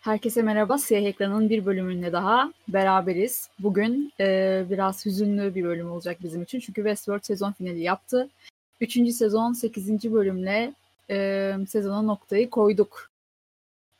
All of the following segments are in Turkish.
Herkese merhaba. Siyah Ekran'ın bir bölümünde daha beraberiz. Bugün e, biraz hüzünlü bir bölüm olacak bizim için. Çünkü Westworld sezon finali yaptı. Üçüncü sezon 8. bölümle e, sezona noktayı koyduk.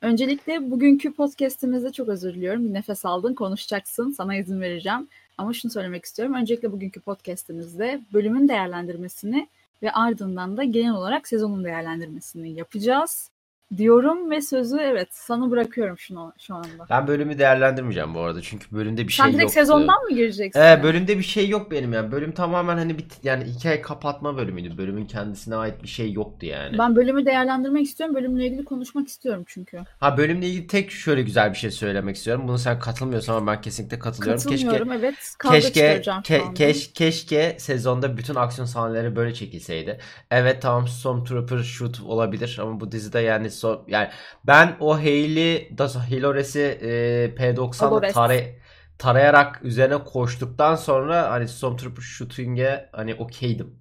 Öncelikle bugünkü podcastimizde çok özür diliyorum. Bir nefes aldın, konuşacaksın. Sana izin vereceğim. Ama şunu söylemek istiyorum. Öncelikle bugünkü podcastimizde bölümün değerlendirmesini ve ardından da genel olarak sezonun değerlendirmesini yapacağız diyorum ve sözü evet sana bırakıyorum şunu şu anda. Ben bölümü değerlendirmeyeceğim bu arada çünkü bölümde bir Sen şey direkt yoktu. sezondan mı gireceksin? Ee, bölümde bir şey yok benim yani. Bölüm tamamen hani bir yani hikaye kapatma bölümüydü. Bölümün kendisine ait bir şey yoktu yani. Ben bölümü değerlendirmek istiyorum. Bölümle ilgili konuşmak istiyorum çünkü. Ha bölümle ilgili tek şöyle güzel bir şey söylemek istiyorum. Bunu sen katılmıyorsan ama ben kesinlikle katılıyorum. Katılmıyorum keşke evet. Kavga keşke ke- keş- keşke sezonda bütün aksiyon sahneleri böyle çekilseydi. Evet tamam Stormtrooper shoot olabilir ama bu dizide yani so yani ben o Hayley Hilores'i e, P90'la Dolores. taray tarayarak üzerine koştuktan sonra hani Stormtrooper shooting'e hani okeydim.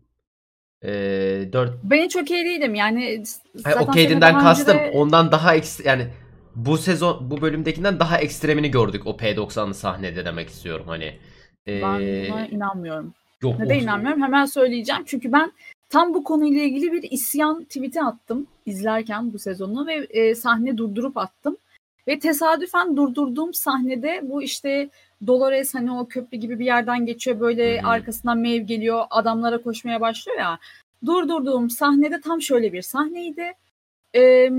E, 4 Ben hiç okey değilim yani. Daha önce kastım de- ondan daha ekstra yani bu sezon bu bölümdekinden daha ekstremini gördük o P90'lı sahnede demek istiyorum hani. E, Ben buna inanmıyorum. yok Neden inanmıyorum? Hemen söyleyeceğim. Çünkü ben tam bu konuyla ilgili bir isyan tweet'i attım izlerken bu sezonu ve e, sahne durdurup attım. Ve tesadüfen durdurduğum sahnede bu işte Dolores hani o köprü gibi bir yerden geçiyor böyle hı. arkasından Maeve geliyor adamlara koşmaya başlıyor ya. Durdurduğum sahnede tam şöyle bir sahneydi. E,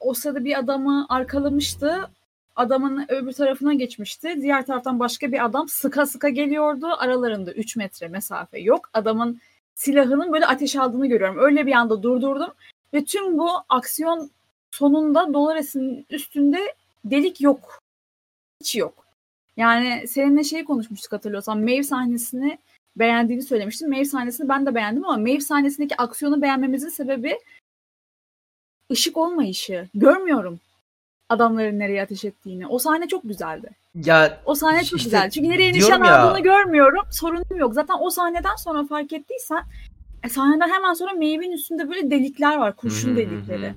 o sırada bir adamı arkalamıştı. Adamın öbür tarafına geçmişti. Diğer taraftan başka bir adam sıka sıka geliyordu. Aralarında 3 metre mesafe yok. Adamın silahının böyle ateş aldığını görüyorum. Öyle bir anda durdurdum. Ve tüm bu aksiyon sonunda Dolores'in üstünde delik yok. Hiç yok. Yani seninle şey konuşmuştuk hatırlıyorsan. Maeve sahnesini beğendiğini söylemiştim. Maeve sahnesini ben de beğendim ama Maeve sahnesindeki aksiyonu beğenmemizin sebebi ışık olmayışı. Görmüyorum adamların nereye ateş ettiğini. O sahne çok güzeldi. Ya O sahne çok İşte güzel. Çünkü nereye nişan ya. aldığını görmüyorum. Sorunum yok. Zaten o sahneden sonra fark ettiysen e, sahneden hemen sonra Maeve'in üstünde böyle delikler var. Kurşun delikleri.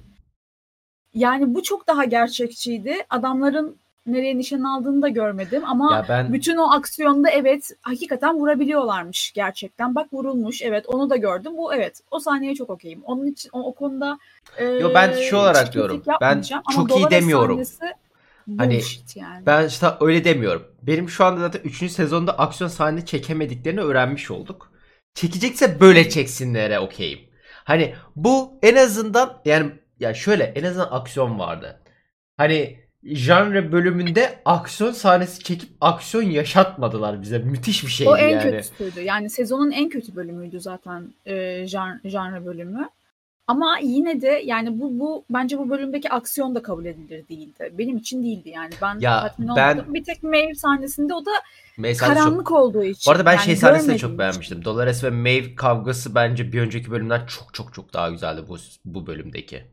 Yani bu çok daha gerçekçiydi. Adamların nereye nişan aldığını da görmedim ama ya ben bütün o aksiyonda evet hakikaten vurabiliyorlarmış gerçekten. Bak vurulmuş evet onu da gördüm. Bu evet o sahneye çok okeyim. Onun için o, o konuda e, Yo, ben şu olarak diyorum. Ben çok iyi demiyorum. Hani yani. ben işte öyle demiyorum. Benim şu anda zaten 3. sezonda aksiyon sahne çekemediklerini öğrenmiş olduk. Çekecekse böyle çeksinlere okeyim. Hani bu en azından yani ya şöyle en azından aksiyon vardı. Hani janre bölümünde aksiyon sahnesi çekip aksiyon yaşatmadılar bize. Müthiş bir şeydi O en yani. kötüsüydü. Yani sezonun en kötü bölümüydü zaten e, jan, bölümü. Ama yine de yani bu bu bence bu bölümdeki aksiyon da kabul edilir değildi. Benim için değildi yani. Ben Ya tatmin ben- olmadım. Bir tek Maeve sahnesinde o da çok- karanlık olduğu için. Bu arada ben yani şey sahnesini de çok için. beğenmiştim. Dolores ve Maeve kavgası bence bir önceki bölümden çok çok çok daha güzeldi bu bu bölümdeki.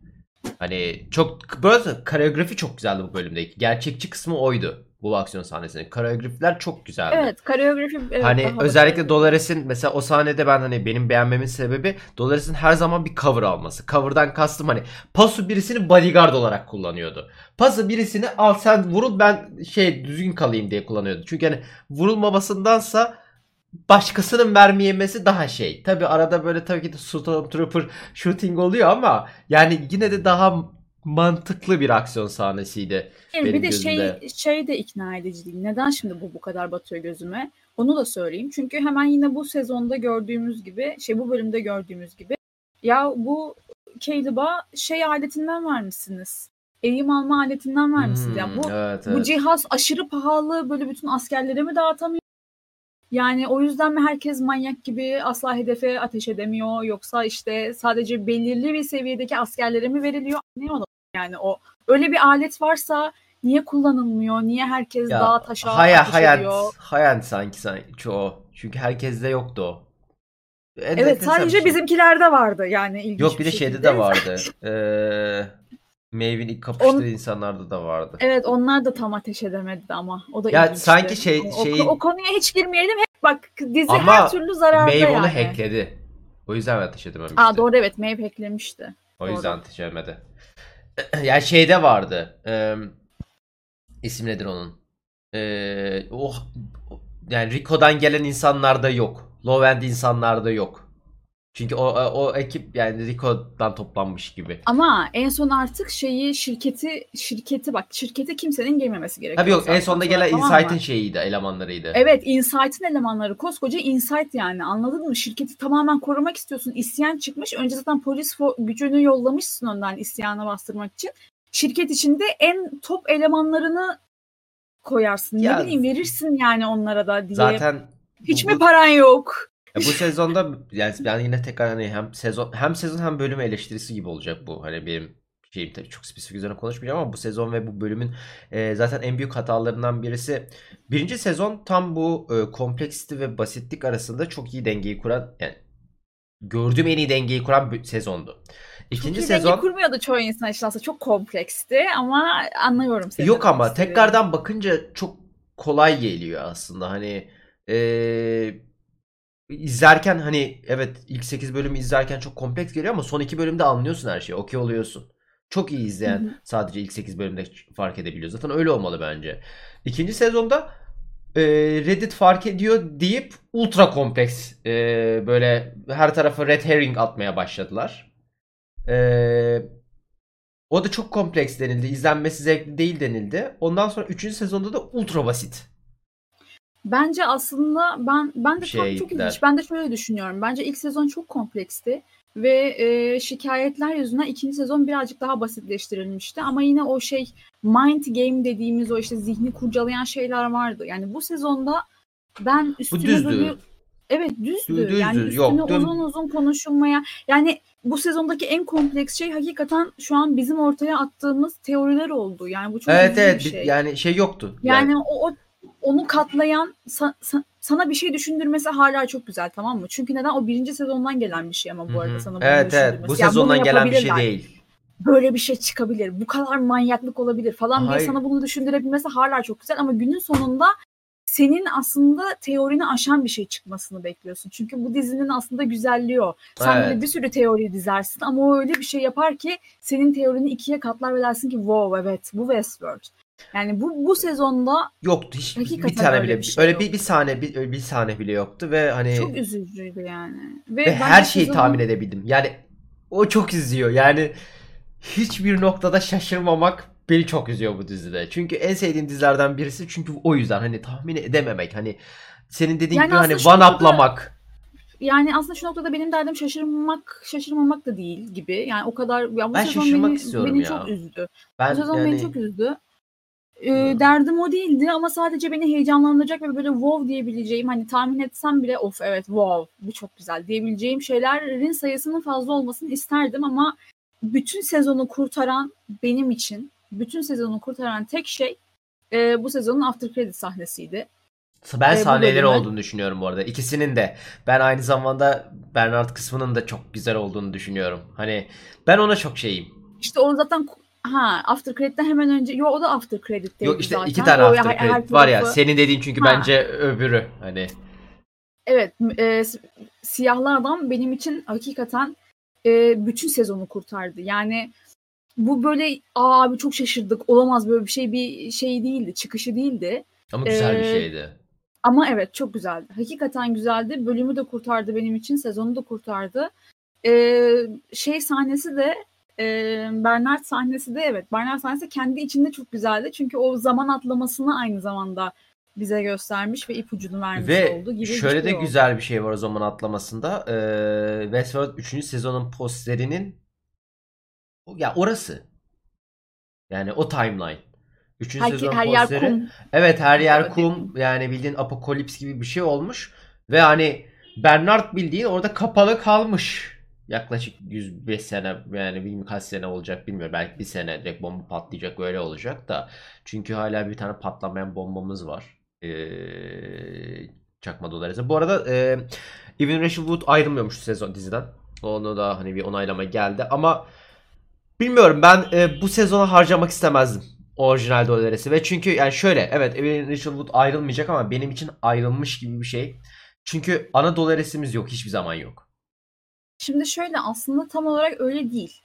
Hani çok burası koreografi çok güzeldi bu bölümdeki. Gerçekçi kısmı oydu bu aksiyon sahnesinin. Koreografiler çok güzeldi. Evet, koreografi evet, hani özellikle. Dolores'in mesela o sahnede ben hani benim beğenmemin sebebi Dolores'in her zaman bir cover alması. Cover'dan kastım hani Pasu birisini bodyguard olarak kullanıyordu. Pasu birisini al sen vurul ben şey düzgün kalayım diye kullanıyordu. Çünkü hani vurulmamasındansa başkasının mermi yemesi daha şey. Tabi arada böyle tabii ki de Stormtrooper shooting oluyor ama yani yine de daha mantıklı bir aksiyon sahnesiydi. Mi? benim bir de şey gözümde. şey de ikna edici değil. Neden şimdi bu bu kadar batıyor gözüme? Onu da söyleyeyim. Çünkü hemen yine bu sezonda gördüğümüz gibi, şey bu bölümde gördüğümüz gibi ya bu Caleb'a şey aletinden vermişsiniz. Eğim alma aletinden vermişsiniz. ya Hmm, bu evet, bu evet. cihaz aşırı pahalı. Böyle bütün askerlere mi dağıtamıyor? Yani o yüzden mi herkes manyak gibi asla hedefe ateş edemiyor yoksa işte sadece belirli bir seviyedeki askerlere mi veriliyor? Anlayamadım yani o öyle bir alet varsa niye kullanılmıyor? Niye herkes Ya, dağa taşa haya, ateş hayat, ediyor? hayat sanki sanki çoğu. Çünkü herkeste yoktu o. Evet Enteresan bir sadece şey. bizimkilerde vardı yani ilginç Yok bir de şeyde de vardı. Ee, Maeve'in ilk kapıştığı On- insanlarda da vardı. Evet onlar da tam ateş edemedi ama o da Ya ilginçti. sanki şey- o, şeyin- o konuya hiç girmeyelim. Hep bak dizi Ama her türlü zararda Maeve yani. onu hackledi. O yüzden ateş edememişti. Aa doğru evet Maeve hacklemişti. O doğru. yüzden ateş edemedi. yani şeyde vardı. Ee, isim nedir onun? Ee, o yani Rico'dan gelen insanlarda yok. Low end insanlarda yok. Çünkü o, o, ekip yani Rico'dan toplanmış gibi. Ama en son artık şeyi şirketi şirketi bak şirkete kimsenin girmemesi gerekiyor. Tabii yok en sonunda gelen Tamam? Insight'ın şeyiydi, elemanlarıydı. Evet Insight'ın elemanları koskoca Insight yani anladın mı? Şirketi tamamen korumak istiyorsun. İsyan çıkmış. Önce zaten polis gücünü yollamışsın önden isyana bastırmak için. Şirket içinde en top elemanlarını koyarsın. Ya- ne bileyim verirsin yani onlara da diye. Zaten Hiç bu- mi paran yok? Ya bu sezonda yani ben yine tekrar hani hem sezon hem sezon hem bölüm eleştirisi gibi olacak bu. Hani benim şeyim tabii çok spesifik üzerine konuşmayacağım ama bu sezon ve bu bölümün e, zaten en büyük hatalarından birisi birinci sezon tam bu e, kompleksite ve basitlik arasında çok iyi dengeyi kuran yani gördüğüm en iyi dengeyi kuran bir sezondu. İkinci Çok iyi sezon denge kurmuyordu çoğu insan işte çok kompleksti ama anlıyorum seni. Yok ama tekrardan bakınca çok kolay geliyor aslında. Hani eee, izlerken hani evet ilk 8 bölümü izlerken çok kompleks geliyor ama son 2 bölümde anlıyorsun her şeyi. Okey oluyorsun. Çok iyi izleyen Hı hı. sadece ilk 8 bölümde fark edebiliyor. Zaten öyle olmalı bence. İkinci sezonda eee, Reddit fark ediyor deyip ultra kompleks eee, böyle her tarafa red herring atmaya başladılar. Eee o da çok kompleks denildi. İzlenmesi zevkli değil denildi. Ondan sonra 3. sezonda da ultra basit. Bence aslında ben ben de şeye çok ilginç. Ben de şöyle düşünüyorum. Bence ilk sezon çok kompleksti ve e, şikayetler yüzünden ikinci sezon birazcık daha basitleştirilmişti. Ama yine o şey mind game dediğimiz o işte zihni kurcalayan şeyler vardı. Yani bu sezonda ben üstüne düzdü. böyle evet düzdü. Düzdü, Yani üstüne yok, dün- uzun uzun konuşulmaya yani bu sezondaki en kompleks şey hakikaten şu an bizim ortaya attığımız teoriler oldu. Yani bu çok evet evet bir şey. yani şey yoktu. Yani o, o onu katlayan sa- sa- sana bir şey düşündürmesi hala çok güzel tamam mı? Çünkü neden? O birinci sezondan gelen bir şey ama bu arada sana bunu Evet evet bu Yani sezondan gelen bir şey değil. Böyle bir şey çıkabilir. Bu kadar manyaklık olabilir falan Hayır. diye sana bunu düşündürebilmesi hala çok güzel ama günün sonunda senin aslında teorini aşan bir şey çıkmasını bekliyorsun. Çünkü bu dizinin aslında güzelliği o. Sen Evet. böyle bir sürü teori dizersin ama o öyle bir şey yapar ki senin teorini ikiye katlar ve dersin ki wow evet bu Westworld. Yani bu bu sezonda Yoktu hiç bir tane öyle bile bir şey öyle bir, bir sahne bir, bir sahne bile yoktu ve hani Çok üzücüydü yani. Ve, ve her şeyi sezonun- tahmin edebildim. Yani o çok üzüyor. Yani hiçbir noktada şaşırmamak beni çok üzüyor bu dizide. Çünkü en sevdiğim dizilerden birisi çünkü o yüzden hani tahmin edememek hani senin dediğin Yani gibi hani one up'lamak. Yani aslında şu noktada benim derdim şaşırmamak, şaşırmamak da değil gibi. Yani o kadar ya bu Ben sezon şaşırmak beni, beni ya. çok üzdü. Ben bu sezon yani beni çok üzdü. Hı. derdim o değildi ama sadece beni heyecanlandıracak ve böyle wow diyebileceğim hani tahmin etsem bile of evet wow bu çok güzel diyebileceğim şeylerin sayısının fazla olmasını isterdim ama bütün sezonu kurtaran benim için bütün sezonu kurtaran tek şey e, bu sezonun after credit sahnesiydi. Ben bu sahneleri olduğunu düşünüyorum bu arada. İkisinin de. Ben aynı zamanda Bernard kısmının da çok güzel olduğunu düşünüyorum. Hani ben ona çok şeyim. İşte onu zaten ha after credit'ten hemen önce yo o da after credit'teydi Yok işte zaten. iki tane O after her- her credit var ya. Senin dediğin çünkü Ha. bence öbürü. Hani Evet, e, siyahlı adam benim için hakikaten e, bütün sezonu kurtardı. Yani bu böyle Aa, abi çok şaşırdık olamaz böyle bir şey bir şey değildi çıkışı değildi. ama güzel bir Ee, şeydi. Ama evet çok güzeldi. Hakikaten güzeldi. Bölümü de kurtardı benim için. Sezonu da kurtardı. Ee, şey sahnesi de e, Bernard sahnesi de evet. Bernard sahnesi kendi içinde çok güzeldi. Çünkü o zaman atlamasını aynı zamanda bize göstermiş ve ipucunu vermiş Ve oldu gibi şöyle şey de oldu. güzel bir şey var o zaman atlamasında. Ee, Westworld 3. sezonun posterinin ya orası. Yani o timeline. 3. Her, sezon her yer posteri. kum. Evet her yer Evet. kum. Yani bildiğin apokalips gibi bir şey olmuş. Ve hani Bernard bildiğin orada kapalı kalmış. Yaklaşık 105 sene yani bilmiyorum kaç sene olacak bilmiyorum. Belki bir sene direkt bomba patlayacak öyle olacak da. Çünkü hala bir tane patlamayan bombamız var. Ee, çakma dolarıza. Bu arada e, Evan Rachel Wood ayrılmıyormuş sezon diziden. Onu da hani bir onaylama geldi ama bilmiyorum ben e, bu sezona harcamak istemezdim orijinal Dolores'i ve çünkü yani şöyle evet Evan Rachel Wood ayrılmayacak ama benim için ayrılmış gibi bir şey. Çünkü ana Dolores'imiz yok hiçbir zaman yok. Şimdi şöyle aslında tam olarak öyle değil.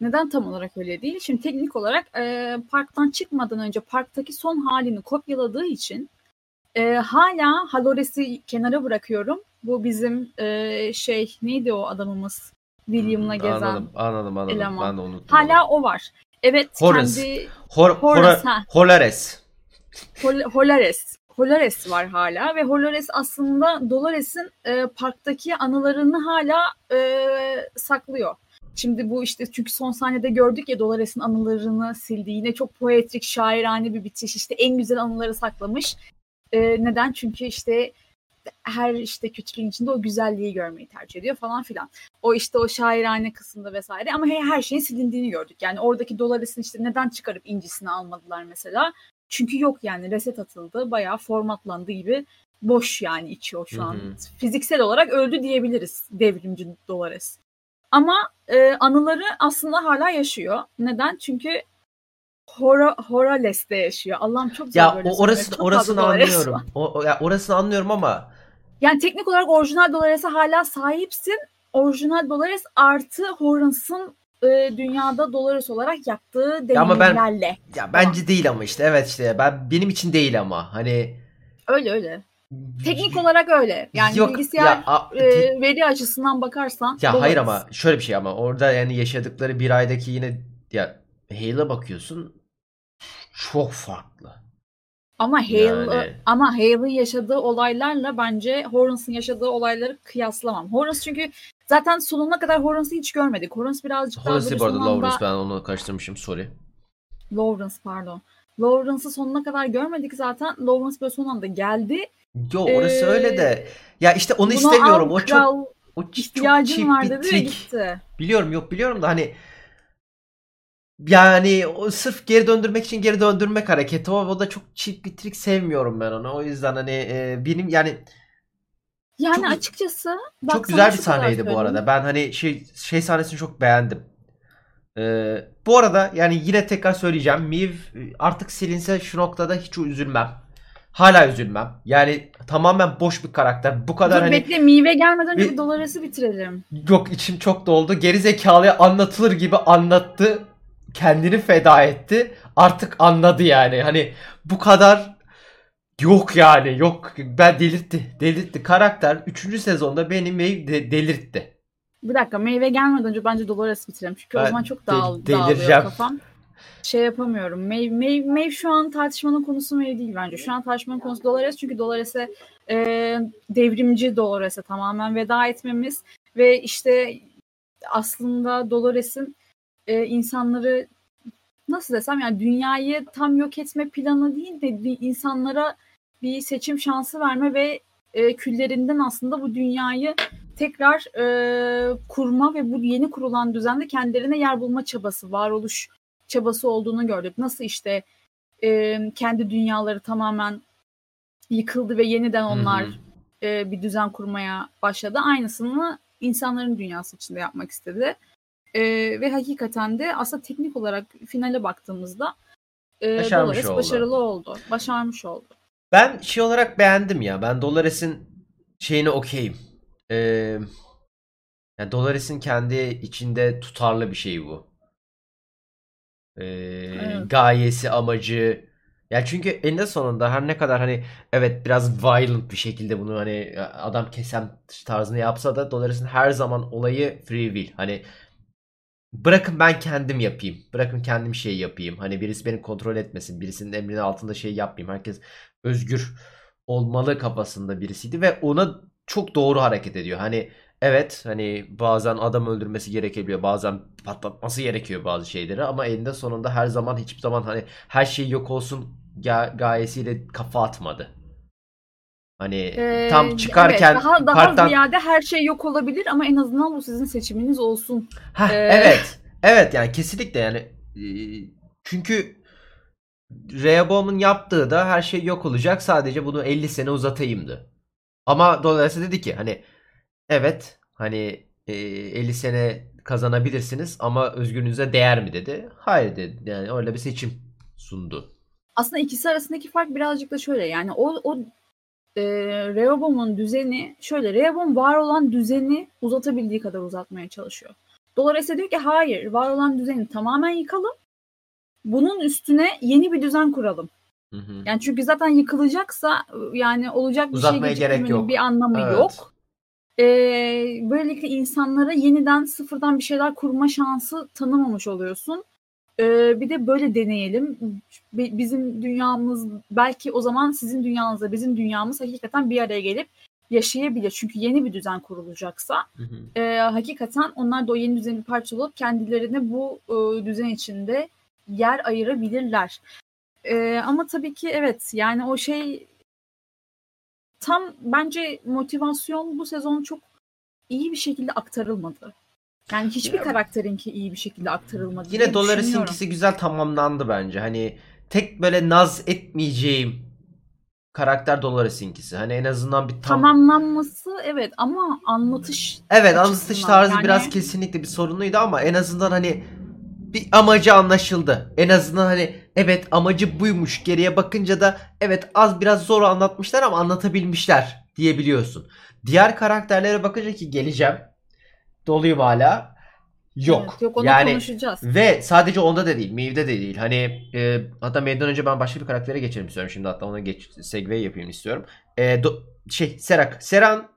Neden tam olarak öyle değil? Şimdi teknik olarak e, parktan çıkmadan önce parktaki son halini kopyaladığı için e, hala Halores'i kenara bırakıyorum. Bu bizim e, şey neydi o adamımız? William'la gezen Anladım, anladım, anladım. eleman. Ben de unuttum. Hala o var. Evet Horace. kendi Hor, Horace, Hora- ha. Holares. Hol- Holares. Holares var hala ve Holares aslında Dolores'in e, parktaki anılarını hala e, saklıyor. Şimdi bu işte çünkü son sahnede gördük ya Dolores'in anılarını sildi. Yine çok poetrik, şairane bir bitiş. İşte en güzel anıları saklamış. E, neden? Çünkü işte her işte kötülüğün içinde o güzelliği görmeyi tercih ediyor falan filan. O işte o şairane kısımda vesaire ama her şeyin silindiğini gördük. Yani oradaki Dolores'in işte neden çıkarıp incisini almadılar mesela? Çünkü yok yani reset atıldı. Bayağı formatlandı gibi boş yani içi o şu an. Hı hı. Fiziksel olarak öldü diyebiliriz devrimci Dolores. Ama e, anıları aslında hala yaşıyor. Neden? Çünkü Hora, Horales'te yaşıyor. Allah'ım çok zor Ya böyle o orası Çok orasını anlıyorum. O, o- ya orasını anlıyorum ama Yani teknik olarak orijinal Dolores'e hala sahipsin. Orijinal Dolores artı Horns'ın e, dünyada Dolores olarak yaptığı Ya ama ben- deneyimlerle. ya bence değil ama işte evet işte ben benim için değil ama hani Öyle öyle. Teknik olarak öyle. Yani Yok, bilgisayar ya, a- e, veri açısından bakarsan Ya Dolores. hayır ama şöyle bir şey ama orada yani yaşadıkları bir aydaki yine ya Hale'a bakıyorsun çok farklı. ama Hale Yani. ama Hale'ın yaşadığı olaylarla bence Horns'ın yaşadığı olayları kıyaslamam. Horns çünkü zaten sonuna kadar Horns'ı hiç görmedik. Horns birazcık daha Horace bu arada son anda- Lawrence ben onu karıştırmışım sorry. Lawrence pardon. Lawrence'ı sonuna kadar görmedik zaten. Lawrence böyle son anda geldi. Yo orası Ee, öyle de ya işte onu istemiyorum. al, O çok o çok cheap var dedi gitti. Biliyorum yok biliyorum da hani yani o sırf geri döndürmek için geri döndürmek hareketi o, o da çok cheap bir trik sevmiyorum ben onu. O yüzden hani e, benim yani Yani Çok- açıkçası çok güzel bir sahneydi bu arada. Ben hani şey şey sahnesini çok beğendim. Ee, bu arada yani yine tekrar söyleyeceğim. Miv artık silinse şu noktada hiç üzülmem. Hala üzülmem. Yani tamamen boş bir karakter. Bu kadar Dur hani bekle Mive gelmeden önce Bir- Dolores'i bitirelim. yok içim çok doldu. Geri zekalıya anlatılır gibi anlattı. Kendini feda etti. Artık anladı yani. Hani bu kadar yok yani. Yok ben delirtti. Delirtti. Karakter 3. sezonda beni de- delirtti. Bir dakika Meyve gelmeden önce bence Dolores bitirelim. Çünkü Ben o zaman çok dağıl, dağılıyor kafam. Şey yapamıyorum. Maeve, Maeve, Maeve şu an tartışmanın konusu Maeve değil bence. Şu an tartışmanın konusu Dolores. Çünkü Dolores'e e, devrimci Dolores'e tamamen veda etmemiz ve işte aslında Dolores'in e, insanları nasıl desem yani dünyayı tam yok etme planı değil de insanlara bir seçim şansı verme ve e, küllerinden aslında bu dünyayı tekrar e, kurma ve bu yeni kurulan düzende kendilerine yer bulma çabası, varoluş çabası olduğunu gördük. Nasıl işte e, kendi dünyaları tamamen yıkıldı ve yeniden onlar e, bir düzen kurmaya başladı. Aynısını insanların dünyası içinde yapmak istedi. E, ve hakikaten de aslında teknik olarak finale baktığımızda e, Dolores oldu. başarılı oldu. Başarmış oldu. Ben şey olarak beğendim ya. Ben Dolores'in şeyini okeyim. Ee, yani Dolores'in kendi içinde tutarlı bir şey bu. Ee, Evet. Gayesi, amacı. Ya çünkü eninde sonunda her ne kadar hani evet biraz violent bir şekilde bunu hani adam kesen tarzını yapsa da Dolores'in her zaman olayı free will. Hani bırakın ben kendim yapayım. Bırakın kendim şey yapayım. Hani birisi beni kontrol etmesin. Birisinin emrinin altında şey yapmayayım. Herkes özgür olmalı kafasında birisiydi ve ona çok doğru hareket ediyor. Hani evet hani bazen adam öldürmesi gerekebiliyor. Bazen patlatması gerekiyor bazı şeyleri ama eninde sonunda her zaman hiçbir zaman hani her şey yok olsun ga- gayesiyle kafa atmadı. Hani Ee, tam çıkarken evet, daha, daha parktan ziyade her şey yok olabilir ama en azından bu sizin seçiminiz olsun. Heh, Ee, evet. Evet yani kesinlikle yani çünkü Rehoboam'un yaptığı da her şey yok olacak. Sadece bunu 50 sene uzatayımdı. Ama dolayısıyla dedi ki hani evet hani e, 50 sene kazanabilirsiniz ama özgürlüğünüze değer mi dedi. Hayır dedi. Yani öyle bir seçim sundu. Aslında ikisi arasındaki fark birazcık da şöyle yani o, o e, Rehoboam'un düzeni şöyle Rehoboam var olan düzeni uzatabildiği kadar uzatmaya çalışıyor. Dolores diyor ki hayır var olan düzeni tamamen yıkalım. Bunun üstüne yeni bir düzen kuralım. Hı hı. Yani çünkü zaten yıkılacaksa yani olacak bir Uzatmaya şey gerek yok. bir anlamı Evet. yok. Ee, böylelikle insanlara yeniden sıfırdan bir şeyler kurma şansı tanımamış oluyorsun. Ee, bir de böyle deneyelim. Bi- Bizim dünyamız belki o zaman sizin dünyanızla bizim dünyamız hakikaten bir araya gelip yaşayabilir. Çünkü yeni bir düzen kurulacaksa Hı hı. e, hakikaten onlar da o yeni düzenin parçası olup kendilerine bu e, düzen içinde yer ayırabilirler. E, ama tabii ki evet yani o şey tam bence motivasyon bu sezon çok iyi bir şekilde aktarılmadı. Yani hiçbir Ya- karakterinki iyi bir şekilde aktarılmadı. Yine düşünüyorum. Dolores'inkisi güzel tamamlandı bence. Hani tek böyle naz etmeyeceğim karakter Dolores'inkisi. Hani en azından bir tam Tamamlanması evet ama anlatış Evet anlatış tarzı yani- biraz kesinlikle bir sorunluydu ama en azından hani bir amacı anlaşıldı. En azından hani evet amacı buymuş. Geriye bakınca da evet az biraz zor anlatmışlar ama anlatabilmişler diyebiliyorsun. Diğer karakterlere bakınca ki geleceğim. Doluyum hala. Yok. Evet, yok onu yani konuşacağız. ve sadece onda da değil, Maeve'de de değil. Hani e, hatta Maeve'den önce ben başka bir karaktere geçelim istiyorum. Şimdi hatta ona geç segue yapayım istiyorum. E, do- şey Serak, Seran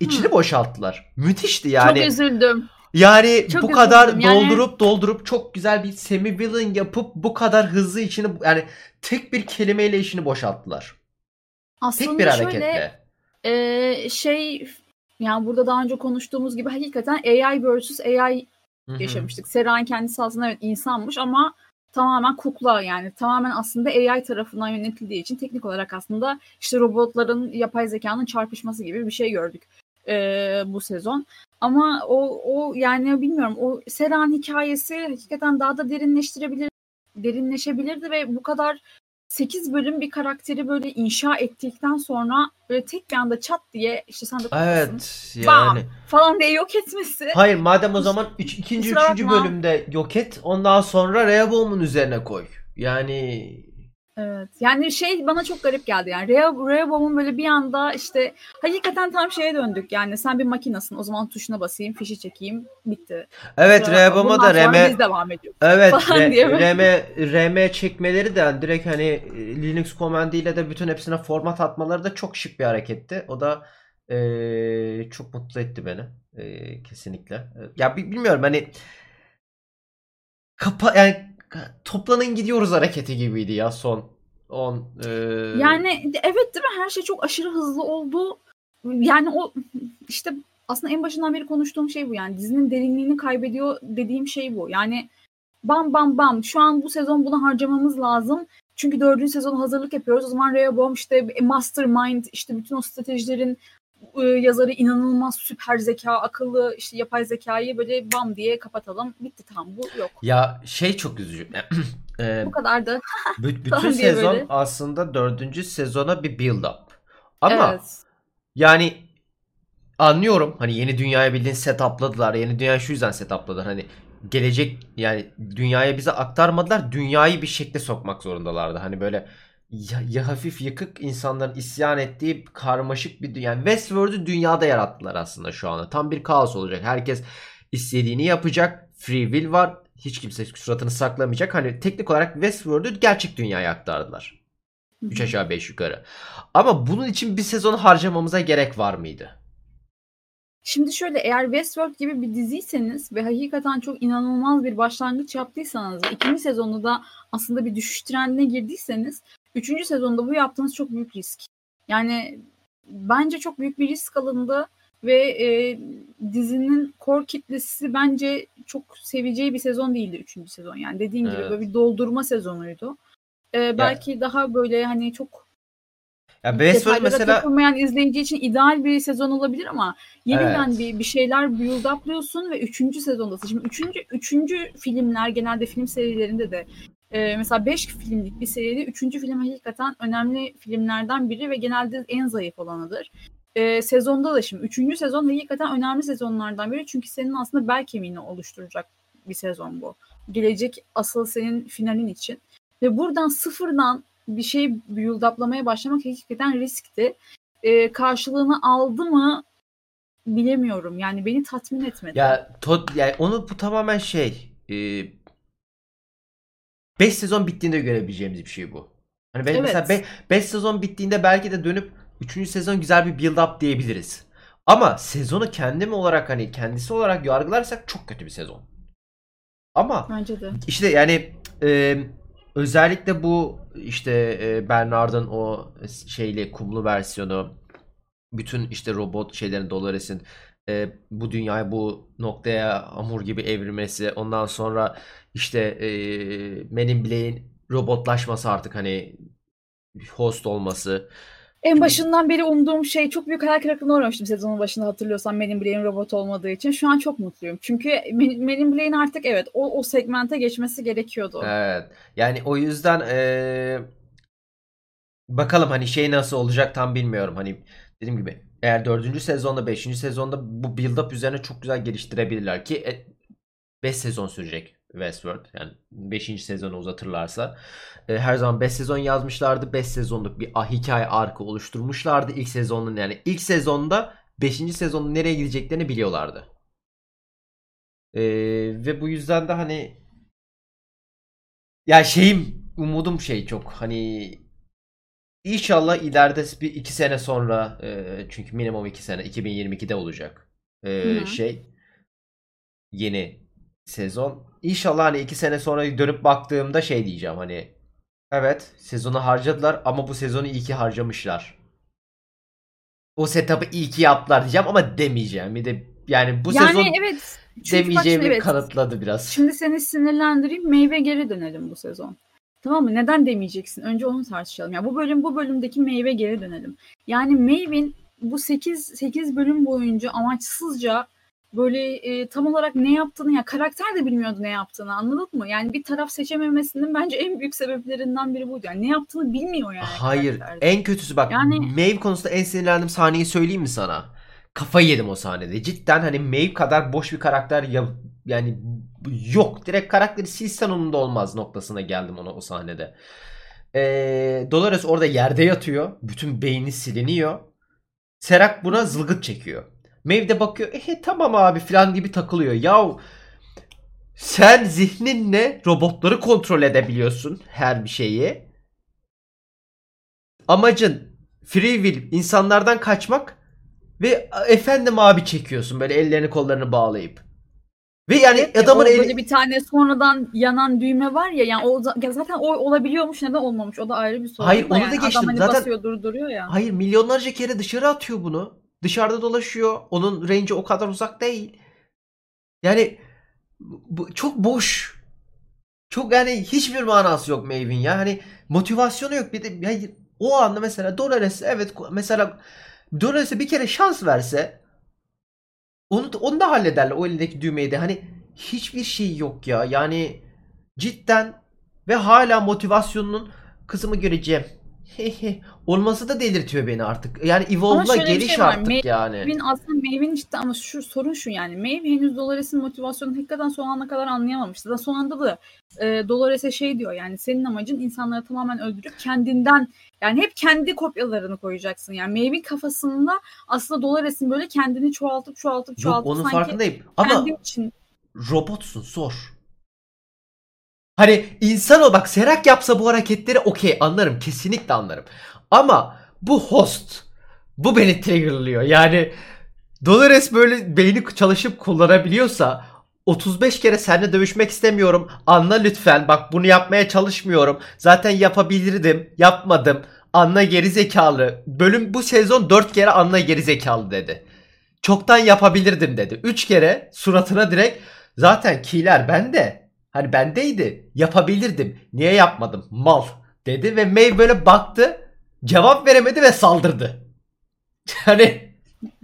içini Hı. boşalttılar. Müthişti yani. Çok üzüldüm. Yani Çok bu kadar. Yani- doldurup doldurup çok güzel bir semi villain yapıp bu kadar hızlı içini yani tek bir kelimeyle işini boşalttılar. Aslında Tek bir şöyle hareketle. e, şey yani burada daha önce konuştuğumuz gibi hakikaten AI versus AI Hı hı. yaşamıştık. Seran kendisi aslında evet insanmış ama tamamen kukla yani tamamen aslında AI tarafından yönetildiği için teknik olarak aslında işte robotların yapay zekanın çarpışması gibi bir şey gördük e, bu sezon. Ama o o yani bilmiyorum o Seran hikayesi hakikaten daha da derinleştirebilir derinleşebilirdi ve bu kadar 8 bölüm bir karakteri böyle inşa ettikten sonra böyle tek bir anda çat diye işte sen de Evet Bam! yani. falan diye yok etmesi. Hayır madem o zaman üç, ikinci üçüncü bölümde yok et ondan sonra Rehoboam'un üzerine koy. Yani Evet. Yani şey bana çok garip geldi yani. Rhea, Rehoboam'un böyle bir anda işte hakikaten tam şeye döndük. Yani sen bir makinasın. O zaman tuşuna basayım, fişi çekeyim. Bitti. evet Bundan da sonra Reme Biz devam ediyoruz. Evet. RM, RM çekmeleri de direkt hani e, Linux Command ile de bütün hepsine format atmaları da çok şık bir hareketti. O da e, çok mutlu etti beni. E, kesinlikle. Ya bi- bilmiyorum hani kapa yani toplanın gidiyoruz hareketi gibiydi ya son 10 e, Yani evet değil mi? Her şey çok aşırı hızlı oldu. Yani o işte aslında en başından beri konuştuğum şey bu yani. Dizinin derinliğini kaybediyor dediğim şey bu. Yani bam bam bam şu an bu sezon bunu harcamamız lazım. Çünkü dördüncü sezon hazırlık yapıyoruz. O zaman Rehoboam işte mastermind işte bütün o stratejilerin e, yazarı inanılmaz süper zeka, akıllı işte yapay zekayı böyle bam diye kapatalım. Bitti tamam bu yok. ya şey çok üzücü. E, Bu kadar da bü- bütün sezon böyle. aslında dördüncü sezona bir build up. Ama evet. Yani anlıyorum hani yeni dünyaya bildiğin setup'ladılar. Yeni dünya şu yüzden setup'ladılar. Hani gelecek yani dünyaya bize aktarmadılar. Dünyayı bir şekle sokmak zorundalardı. Hani böyle ya, ya hafif yıkık insanların isyan ettiği karmaşık bir dünya. Yani Westworld'ü dünyada yarattılar aslında şu anda. Tam bir kaos olacak. Herkes istediğini yapacak. Free will var. Hiç kimse suratını saklamayacak. Hani teknik olarak Westworld'ü gerçek dünyaya aktardılar. 3 aşağı 5 yukarı. Ama bunun için bir sezon harcamamıza gerek var mıydı? Şimdi şöyle eğer Westworld gibi bir diziyseniz ve hakikaten çok inanılmaz bir başlangıç yaptıysanız ikinci sezonda da aslında bir düşüş trendine girdiyseniz üçüncü sezonda bu yaptığınız çok büyük risk. Yani bence çok büyük bir risk alındı ve e, dizinin core kitlesi bence çok seveceği bir sezon değildi üçüncü sezon. Yani dediğim gibi Evet. böyle bir doldurma sezonuydu. E, belki daha böyle hani çok Ya Westworld mesela takılmayan izleyici için ideal bir sezon olabilir ama yeniden Evet. bir, bir şeyler build uplıyorsun ve üçüncü sezondasın. Şimdi üçüncü, üçüncü filmler genelde film serilerinde de e, mesela 5 filmlik bir seride üçüncü film hakikaten önemli filmlerden biri ve genelde en zayıf olanıdır. E, sezonda da şimdi üçüncü sezon hakikaten önemli sezonlardan biri çünkü senin aslında bel kemiğini oluşturacak bir sezon bu. Gelecek asıl senin finalin için. Ve buradan sıfırdan bir şey build up'lamaya başlamak hakikaten riskti. Ee, karşılığını aldı mı bilemiyorum. Yani beni tatmin etmedi. Ya, to, yani onu bu tamamen şey 5 e, sezon bittiğinde görebileceğimiz bir şey bu. Hani ben Evet. mesela 5 sezon bittiğinde belki de dönüp 3. sezon güzel bir build up diyebiliriz. Ama sezonu kendim olarak hani kendisi olarak yargılarsak çok kötü bir sezon. Ama Bence de. işte yani e, özellikle bu işte e, Bernard'ın o şeyli kumlu versiyonu bütün işte robot şeylerin Dolores'in e, bu dünyayı bu noktaya hamur gibi evirmesi ondan sonra işte e, Men in Black'in robotlaşması artık hani host olması En başından beri umduğum şey çok büyük hayal kırıklığına uğramıştım sezonun başında hatırlıyorsan Men in Black'in robot olmadığı için. Şu an çok mutluyum. Çünkü Men in Black'in artık evet o, o segmente geçmesi gerekiyordu. Evet. Yani o yüzden eee, bakalım hani şey nasıl olacak tam bilmiyorum. Hani dediğim gibi eğer 4. sezonda 5. sezonda bu build up üzerine çok güzel geliştirebilirler ki 5 sezon sürecek Westworld. Yani 5. sezonu uzatırlarsa. E, her zaman 5 sezon yazmışlardı. 5 sezonluk bir ah, hikaye arkı oluşturmuşlardı ilk sezonun yani ilk sezonda 5. sezonun nereye gideceklerini biliyorlardı. E, ve bu yüzden de hani ya şeyim umudum şey çok hani inşallah ileride bir iki sene sonra e, çünkü minimum iki sene 2022'de olacak e, şey yeni sezon. İnşallah hani iki sene sonra dönüp baktığımda şey diyeceğim hani evet sezonu harcadılar ama bu sezonu iyi ki harcamışlar. O setup'ı iyi ki yaptılar diyeceğim ama demeyeceğim. Bir de yani bu yani sezon evet. Çünkü demeyeceğimi evet. kanıtladı biraz. Şimdi seni sinirlendireyim. Meyve geri dönelim bu sezon. Tamam mı? Neden demeyeceksin? Önce onu tartışalım. Ya bu bölüm bu bölümdeki meyve geri dönelim. Yani Maven bu 8 8 bölüm boyunca amaçsızca böyle e, tam olarak ne yaptığını ya karakter de bilmiyordu ne yaptığını anladın mı? Yani bir taraf seçememesinin bence en büyük sebeplerinden biri buydu. Yani ne yaptığını bilmiyor yani. Hayır. karakterde. En kötüsü bak. Yani- Maeve konusunda en sinirlendiğim sahneyi söyleyeyim mi sana? Kafayı yedim o sahnede. Cidden hani Maeve kadar boş bir karakter ya yani yok. Direkt karakteri silsen onun da olmaz noktasına geldim ona o sahnede. Ee, Dolores orada yerde yatıyor. Bütün beyni siliniyor. Serak buna zılgıt çekiyor. Maeve de bakıyor. Eh tamam abi falan gibi takılıyor. Yahu sen zihninle robotları kontrol edebiliyorsun her bir şeyi. Amacın free will insanlardan kaçmak ve efendim abi çekiyorsun böyle ellerini kollarını bağlayıp. Ve yani Evet ya, adamın o eli böyle bir tane sonradan yanan düğme var ya yani o ya zaten o olabiliyormuş neden olmamış o da ayrı bir sorun. Hayır, onu da yani. geçtim. Adam hani Zaten- basıyor durduruyor ya. hayır milyonlarca kere dışarı atıyor bunu. Dışarıda dolaşıyor. Onun range'i o kadar uzak değil. Yani bu çok boş. Çok yani hiçbir manası yok Maven ya. Hani motivasyonu yok. Bir de hayır, o anda mesela Dolores evet mesela Dolores'e bir kere şans verse onu, onu da hallederler o elindeki düğmeyi de. Hani hiçbir şey yok ya. Yani cidden ve hala motivasyonunun kızımı göreceğim. Olması da delirtiyor beni artık. Yani Evolve'la şöyle bir geliş şey var. artık Maeve- yani. Maven aslında Maeve'in işte ama şu sorun şu yani Maeve henüz Dolores'in motivasyonunu hakikaten son ana kadar anlayamamıştı. Zaten son anda da e, Dolores'e şey diyor yani senin amacın insanları tamamen öldürüp kendinden yani hep kendi kopyalarını koyacaksın. Yani Maeve'in kafasında aslında Dolores'in böyle kendini çoğaltıp çoğaltıp Yok çoğaltıp onun sanki farkındayım. Ama kendim için robotsun sor. Hani insan o bak Serak yapsa bu hareketleri okey anlarım kesinlikle anlarım. Ama bu host bu beni triggerlıyor. Yani Dolores böyle beyni çalışıp kullanabiliyorsa 35 kere seninle dövüşmek istemiyorum. Anla lütfen. Bak bunu yapmaya çalışmıyorum. Zaten yapabilirdim. Yapmadım. Anla geri zekalı. Bölüm bu sezon 4 kere anla geri zekalı dedi. Çoktan yapabilirdim dedi. 3 kere suratına direkt zaten kiler bende. Hani bendeydi. Yapabilirdim. Niye yapmadım? Mal dedi ve May böyle baktı. Cevap veremedi ve saldırdı. Hani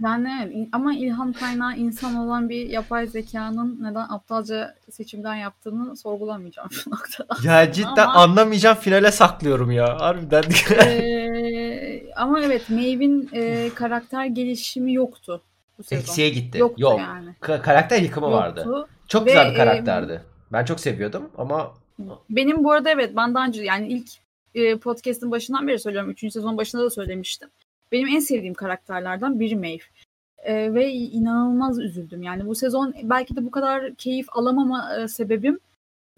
Yani ama ilham kaynağı insan olan bir yapay zekanın neden aptalca seçimden yaptığını sorgulamayacağım şu noktada. ya cidden Ama- anlamayacağım finale saklıyorum ya. Harbiden. Ee, ama evet Maeve'in e, karakter gelişimi yoktu bu sezon. Eksiye gitti. Yoktu Yok. yani. Ka- karakter yıkımı vardı. Yoktu. Çok Ve, güzel bir e, karakterdi. Ben çok seviyordum ama Benim bu arada evet ben daha önce yani ilk e, podcast'ın başından beri söylüyorum. Üçüncü sezon başında da söylemiştim. Benim en sevdiğim karakterlerden biri Maeve. e, ve inanılmaz üzüldüm. Yani bu sezon belki de bu kadar keyif alamama e, sebebim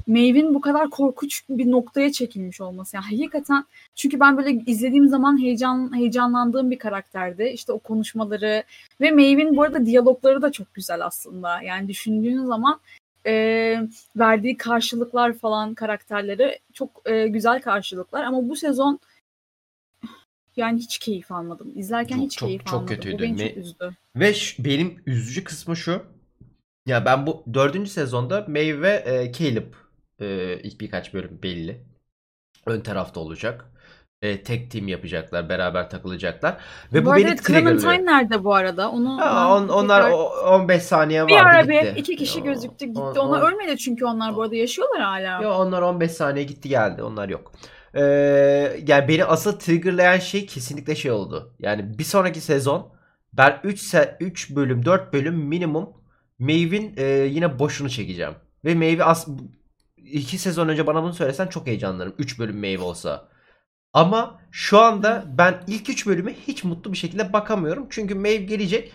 Maeve'in bu kadar korkunç bir noktaya çekilmiş olması. Yani hakikaten çünkü ben böyle izlediğim zaman heyecan heyecanlandığım bir karakterdi. İşte o konuşmaları ve Maeve'in bu arada diyalogları da çok güzel aslında. Yani düşündüğün zaman e, verdiği karşılıklar falan karakterleri çok e, güzel karşılıklar ama bu sezon yani hiç keyif almadım. İzlerken Çok- hiç çok- keyif çok almadım. kötüydü. Bu beni Me- çok üzdü. Ve ş- benim üzücü kısmı şu. Ya ben bu dördüncü sezonda Maeve ve e, Caleb e, ilk birkaç bölüm belli. Ön tarafta olacak. E, tek team yapacaklar. Beraber takılacaklar. Ve bu, bu beni arada triggerlıyor. Clementine nerede bu arada? Onu Ha, on- onlar tekrar- o- 15 saniye vardı bir ara gitti. bir iki kişi gözüktü gitti. on- Onlar on- ölmedi çünkü onlar bu arada yaşıyorlar hala. Ya onlar 15 saniye gitti geldi. Onlar yok. Ee, yani beni asıl triggerlayan şey kesinlikle şey oldu. Yani bir sonraki sezon ben 3 se 3 bölüm 4 bölüm minimum Maeve'in e, yine boşunu çekeceğim. Ve Maeve as 2 sezon önce bana bunu söylesen çok heyecanlanırım. 3 bölüm Maeve olsa. Ama şu anda ben ilk 3 bölüme hiç mutlu bir şekilde bakamıyorum. Çünkü Maeve gelecek.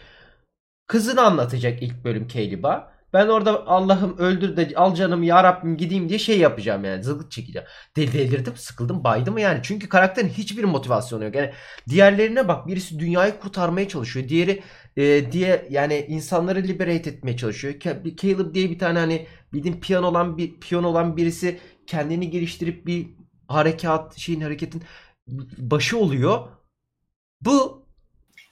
Kızını anlatacak ilk bölüm Caleb'a. Ben orada Allah'ım öldür de al canımı ya Rabbim gideyim diye şey yapacağım yani zılgıt çekeceğim. Del delirdim sıkıldım baydım yani. Çünkü karakterin hiçbir motivasyonu yok. Yani diğerlerine bak birisi dünyayı kurtarmaya çalışıyor. Diğeri e, diye yani insanları liberate etmeye çalışıyor. Caleb diye bir tane hani bildiğin piyon olan bir piyon olan birisi kendini geliştirip bir harekat şeyin hareketin başı oluyor. Bu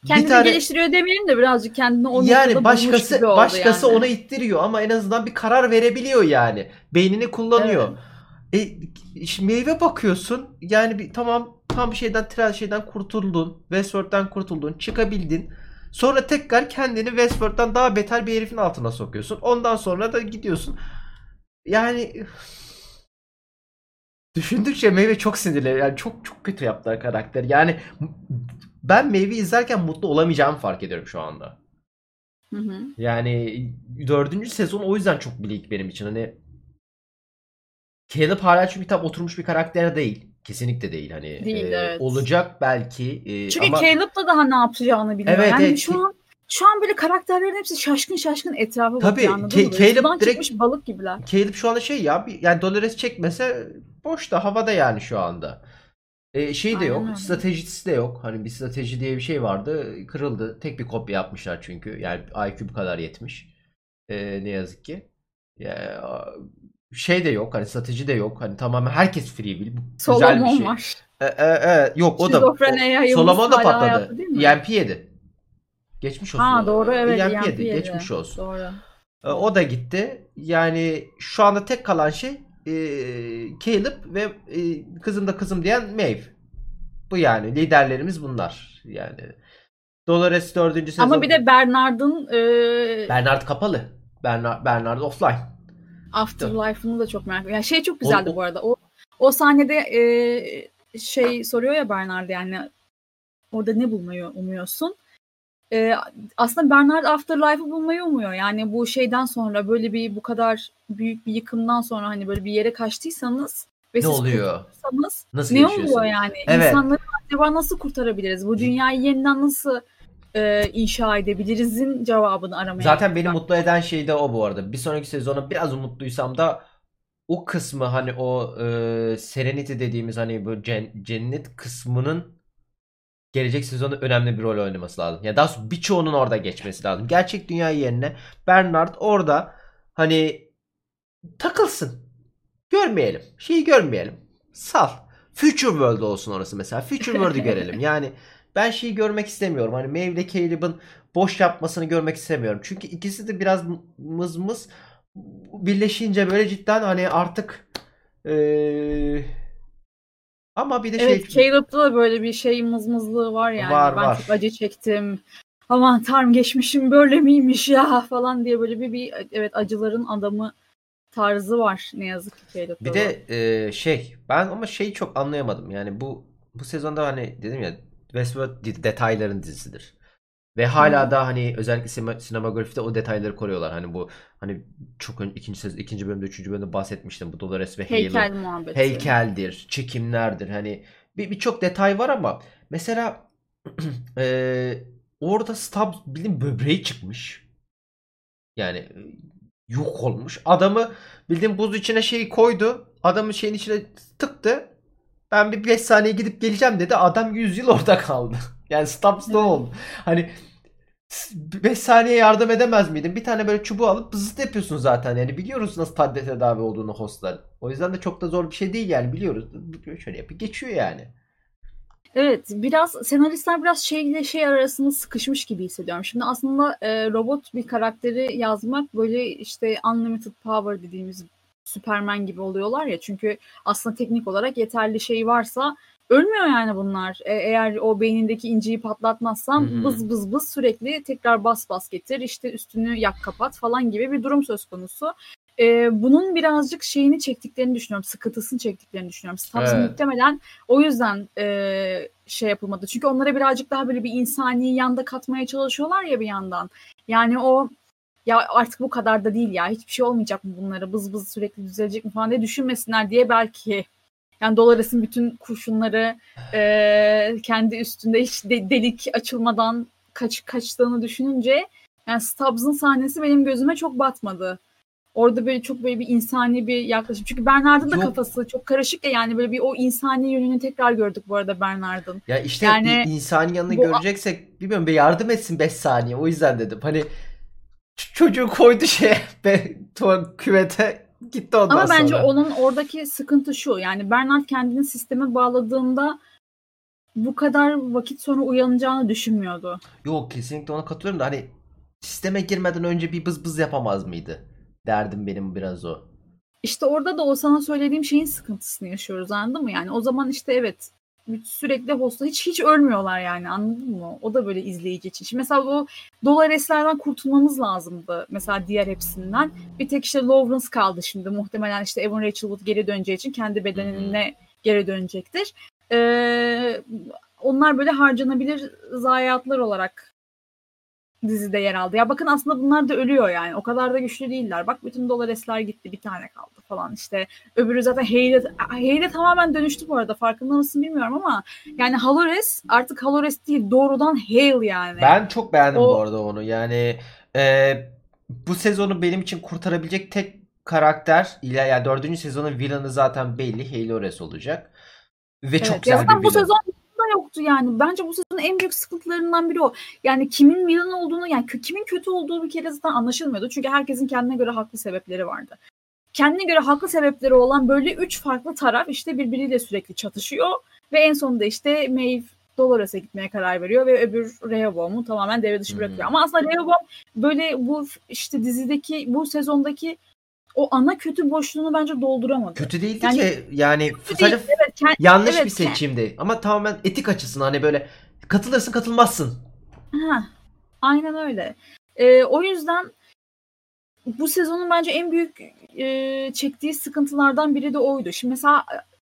Kendini tane geliştiriyor demeyelim de birazcık kendini o yani başkası başkası yani. ona ittiriyor ama en azından bir karar verebiliyor yani. Beynini kullanıyor. E, şimdi meyve bakıyorsun. Yani bir tamam tam bir şeyden tren şeyden kurtuldun. Westworld'den kurtuldun. Çıkabildin. Sonra tekrar kendini Westworld'dan daha beter bir herifin altına sokuyorsun. Ondan sonra da gidiyorsun. Yani. Düşündükçe meyve çok sinirli. Yani çok çok kötü yaptılar karakter. Yani ben meyve izlerken mutlu olamayacağımı fark ediyorum şu anda. Hı hı. Yani dördüncü sezon o yüzden çok bleak benim için. Hani Caleb hala çünkü tam oturmuş bir karakter değil. Kesinlikle değil. Hani Değil, e, evet. olacak belki e, Çünkü ama Caleb da daha ne yapacağını bilmiyor. Evet, yani evet. şu an şu an böyle karakterlerin hepsi şaşkın şaşkın etrafa Tabii, bakıyor mı? Caleb direkt- balık gibiler. Caleb şu anda şey ya bir, yani Dolores çekmese boşta havada yani şu anda. E, şey de Aynen yok. öyle. Stratejisi de yok. Hani bir strateji diye bir şey vardı. Kırıldı. Tek bir kopya yapmışlar çünkü. Yani IQ bu kadar yetmiş. E, ne yazık ki. Ya, şey de yok. Hani strateji de yok. Hani tamamen herkes free will. Bu güzel bir Solomon şey. var. E, e, e, yok o da o- Solomon da patladı. hayatta değil mi? EMP yedi. Geçmiş olsun. Ha doğru evet. EMP EMP yedi. Geçmiş olsun. Doğru. E, O da gitti. Yani şu anda tek kalan şey e, Caleb ve e, kızım da kızım diyen Maeve. Bu yani liderlerimiz bunlar. Yani Dolores 4. sezon. Ama bir de Bernard'ın e, Bernard kapalı. Bernard, Bernard offline. Afterlife'ını da çok merak ediyorum. Yani şey çok güzeldi O- bu arada. O o sahnede e, şey soruyor ya Bernard yani orada ne bulmayı umuyorsun? E, aslında Bernard Afterlife'ı bulmayı umuyor. Yani bu şeyden sonra böyle bir bu kadar büyük bir yıkımdan sonra hani böyle bir yere kaçtıysanız ve Ne siz oluyor? Nasıl ne oluyor yani? Evet. İnsanları acaba nasıl kurtarabiliriz? Bu dünyayı yeniden nasıl e, inşa edebiliriz'in cevabını aramaya Zaten beni mutlu eden şey de o bu arada. Bir sonraki sezona biraz umutluysam da o kısmı hani o e, Serenity dediğimiz hani bu cen- cennet kısmının gelecek sezonda önemli bir rol oynaması lazım. Ya daha doğrusu birçoğunun orada geçmesi lazım. Gerçek dünya yerine Bernard orada hani takılsın. Görmeyelim. Şeyi görmeyelim. Sal. Future World olsun orası mesela. Future World'ü görelim. Yani ben şeyi görmek istemiyorum. Hani Maeve ile Caleb'ın boş yapmasını görmek istemiyorum. Çünkü ikisi de biraz mız mız birleşince böyle cidden hani artık eee, ama bir de Evet, şey Caleb'da da böyle bir şey mızmızlığı var yani. Var, ben var. çok acı çektim. Aman tanrım geçmişim böyle miymiş ya falan diye böyle bir, bir evet acıların adamı tarzı var ne yazık ki Caleb'da. Bir de e, şey ben ama şeyi çok anlayamadım. Yani bu bu sezonda hani dedim ya Westworld de- detayların dizisidir. Ve hala da hani özellikle sima- sinemografide o detayları koruyorlar. Hani bu hani çok ön, ikinci sezon ikinci bölümde üçüncü bölümde bahsetmiştim. Bu Dolores ve Hale'ın heykel muhabbeti. heykeldir, çekimlerdir. Hani bir birçok detay var ama mesela eee, orada Stubbs bildiğin böbreği çıkmış. Yani e, yok olmuş. Adamı bildiğin buz içine şeyi koydu. Adamı şeyin içine tıktı. Ben bir 5 saniye gidip geleceğim dedi. Adam 100 yıl orada kaldı. Yani Stubbs ne oldu? Hani 5 saniye yardım edemez miydin? Bir tane böyle çubuğu alıp bızıt yapıyorsun zaten. Yani biliyoruz nasıl tadde tedavi olduğunu hostların. O yüzden de çok da zor bir şey değil yani biliyoruz. Şöyle yapıp geçiyor yani. Evet biraz senaristler biraz şeyle şey arasında sıkışmış gibi hissediyorum. Şimdi aslında e, robot bir karakteri yazmak böyle işte unlimited power dediğimiz Superman gibi oluyorlar ya. Çünkü aslında teknik olarak yeterli şey varsa ölmüyor yani bunlar. E, eğer o beynindeki inciyi patlatmazsan Hı-hı. bız bız bız sürekli tekrar bas bas getir işte üstünü yak kapat falan gibi bir durum söz konusu. E, bunun birazcık şeyini çektiklerini düşünüyorum. Sıkıntısını çektiklerini düşünüyorum. Stubbs evet. muhtemelen o yüzden e, şey yapılmadı. Çünkü onlara birazcık daha böyle bir insani yanda katmaya çalışıyorlar ya bir yandan. Yani o ya artık bu kadar da değil ya hiçbir şey olmayacak mı bunlara bız bız sürekli düzelecek mi falan diye düşünmesinler diye belki yani Dolores'in bütün kurşunları e, kendi üstünde hiç de, delik açılmadan kaç kaçtığını düşününce yani Stubbs'ın sahnesi benim gözüme çok batmadı. Orada böyle çok böyle bir insani bir yaklaşım. Çünkü Bernard'ın da kafası çok karışık ya yani böyle bir o insani yönünü tekrar gördük bu arada Bernard'ın. Ya işte yani, insani yanını bu... göreceksek bilmiyorum bir yardım etsin 5 saniye o yüzden dedim. Hani çocuğu koydu şeye be, küvete gitti ondan Ama sonra. bence onun oradaki sıkıntı şu yani Bernard kendini sisteme bağladığında bu kadar vakit sonra uyanacağını düşünmüyordu. Yok kesinlikle ona katılıyorum da hani sisteme girmeden önce bir bız bız yapamaz mıydı? Derdim benim biraz o. İşte orada da o sana söylediğim şeyin sıkıntısını yaşıyoruz anladın mı? Yani o zaman işte evet sürekli hosta hiç hiç ölmüyorlar yani anladın mı? O da böyle izleyici için. Şimdi mesela bu Dolares'lerden kurtulmamız lazımdı. Mesela diğer hepsinden. Bir tek işte Lawrence kaldı şimdi. Muhtemelen işte Evan Rachel Wood geri döneceği için kendi bedenine geri dönecektir. Ee, onlar böyle harcanabilir zayiatlar olarak dizide yer aldı. Ya bakın aslında bunlar da ölüyor yani. O kadar da güçlü değiller. Bak bütün Dolores'ler gitti. Bir tane kaldı falan işte. Öbürü zaten Hayley, Hayley tamamen dönüştü bu arada. Farkında mısın bilmiyorum ama yani Halores artık Halores değil. Doğrudan Hale yani. Ben çok beğendim o... bu arada onu. Yani e, bu sezonu benim için kurtarabilecek tek karakter ile yani dördüncü sezonun villainı zaten belli. Halores olacak. Ve evet, çok güzel bir villain. bu sezon da yoktu yani. Bence bu sezonun en büyük sıkıntılarından biri o. Yani kimin villain olduğunu yani kimin kötü olduğu bir kere zaten anlaşılmıyordu. Çünkü herkesin kendine göre haklı sebepleri vardı. Kendine göre haklı sebepleri olan böyle üç farklı taraf işte birbiriyle sürekli çatışıyor. Ve en sonunda işte Maeve Dolores'e gitmeye karar veriyor ve öbür Rehoboam'u tamamen devre dışı bırakıyor. Hmm. Ama aslında Rehoboam böyle bu işte dizideki bu sezondaki o ana kötü boşluğunu bence dolduramadı. Kötü değildi yani, ki yani sadece değil, evet, kend, yanlış evet, bir seçimdi. Kend. Ama tamamen etik açısından hani böyle katılırsın katılmazsın. Ha, aynen öyle. Ee, o yüzden bu sezonun bence en büyük e, çektiği sıkıntılardan biri de oydu. Şimdi mesela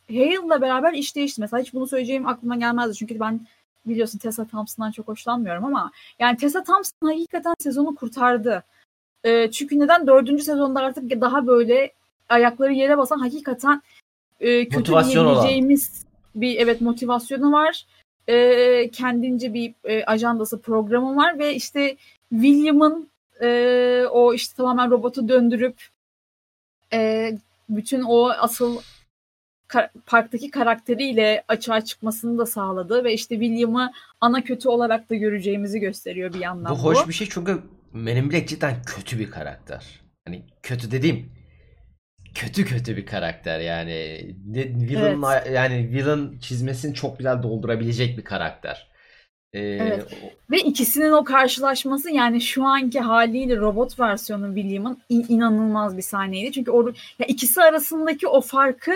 Hale'la beraber iş değişti. Mesela hiç bunu söyleyeceğim aklıma gelmezdi. Çünkü ben biliyorsun Tessa Thompson'dan çok hoşlanmıyorum ama yani Tessa Thompson hakikaten sezonu kurtardı. E, çünkü neden? Dördüncü sezonda artık daha böyle ayakları yere basan hakikaten e, kötü Motivasyon diyebileceğimiz olan. bir evet motivasyonu var. E, kendince bir e, ajandası programı var ve işte William'ın e, o işte tamamen robotu döndürüp e, bütün o asıl kar- parktaki karakteriyle açığa çıkmasını da sağladı ve işte William'ı ana kötü olarak da göreceğimizi gösteriyor bir yandan bu. hoş bir şey çünkü Men Black cidden kötü bir karakter. Hani kötü dediğim kötü kötü bir karakter yani. Villain evet. yani villain çizmesini çok güzel doldurabilecek bir karakter. Ee, evet. Ve ikisinin o karşılaşması yani şu anki haliyle robot versiyonu William'ın inanılmaz bir sahneydi. Çünkü o ya ikisi arasındaki o farkı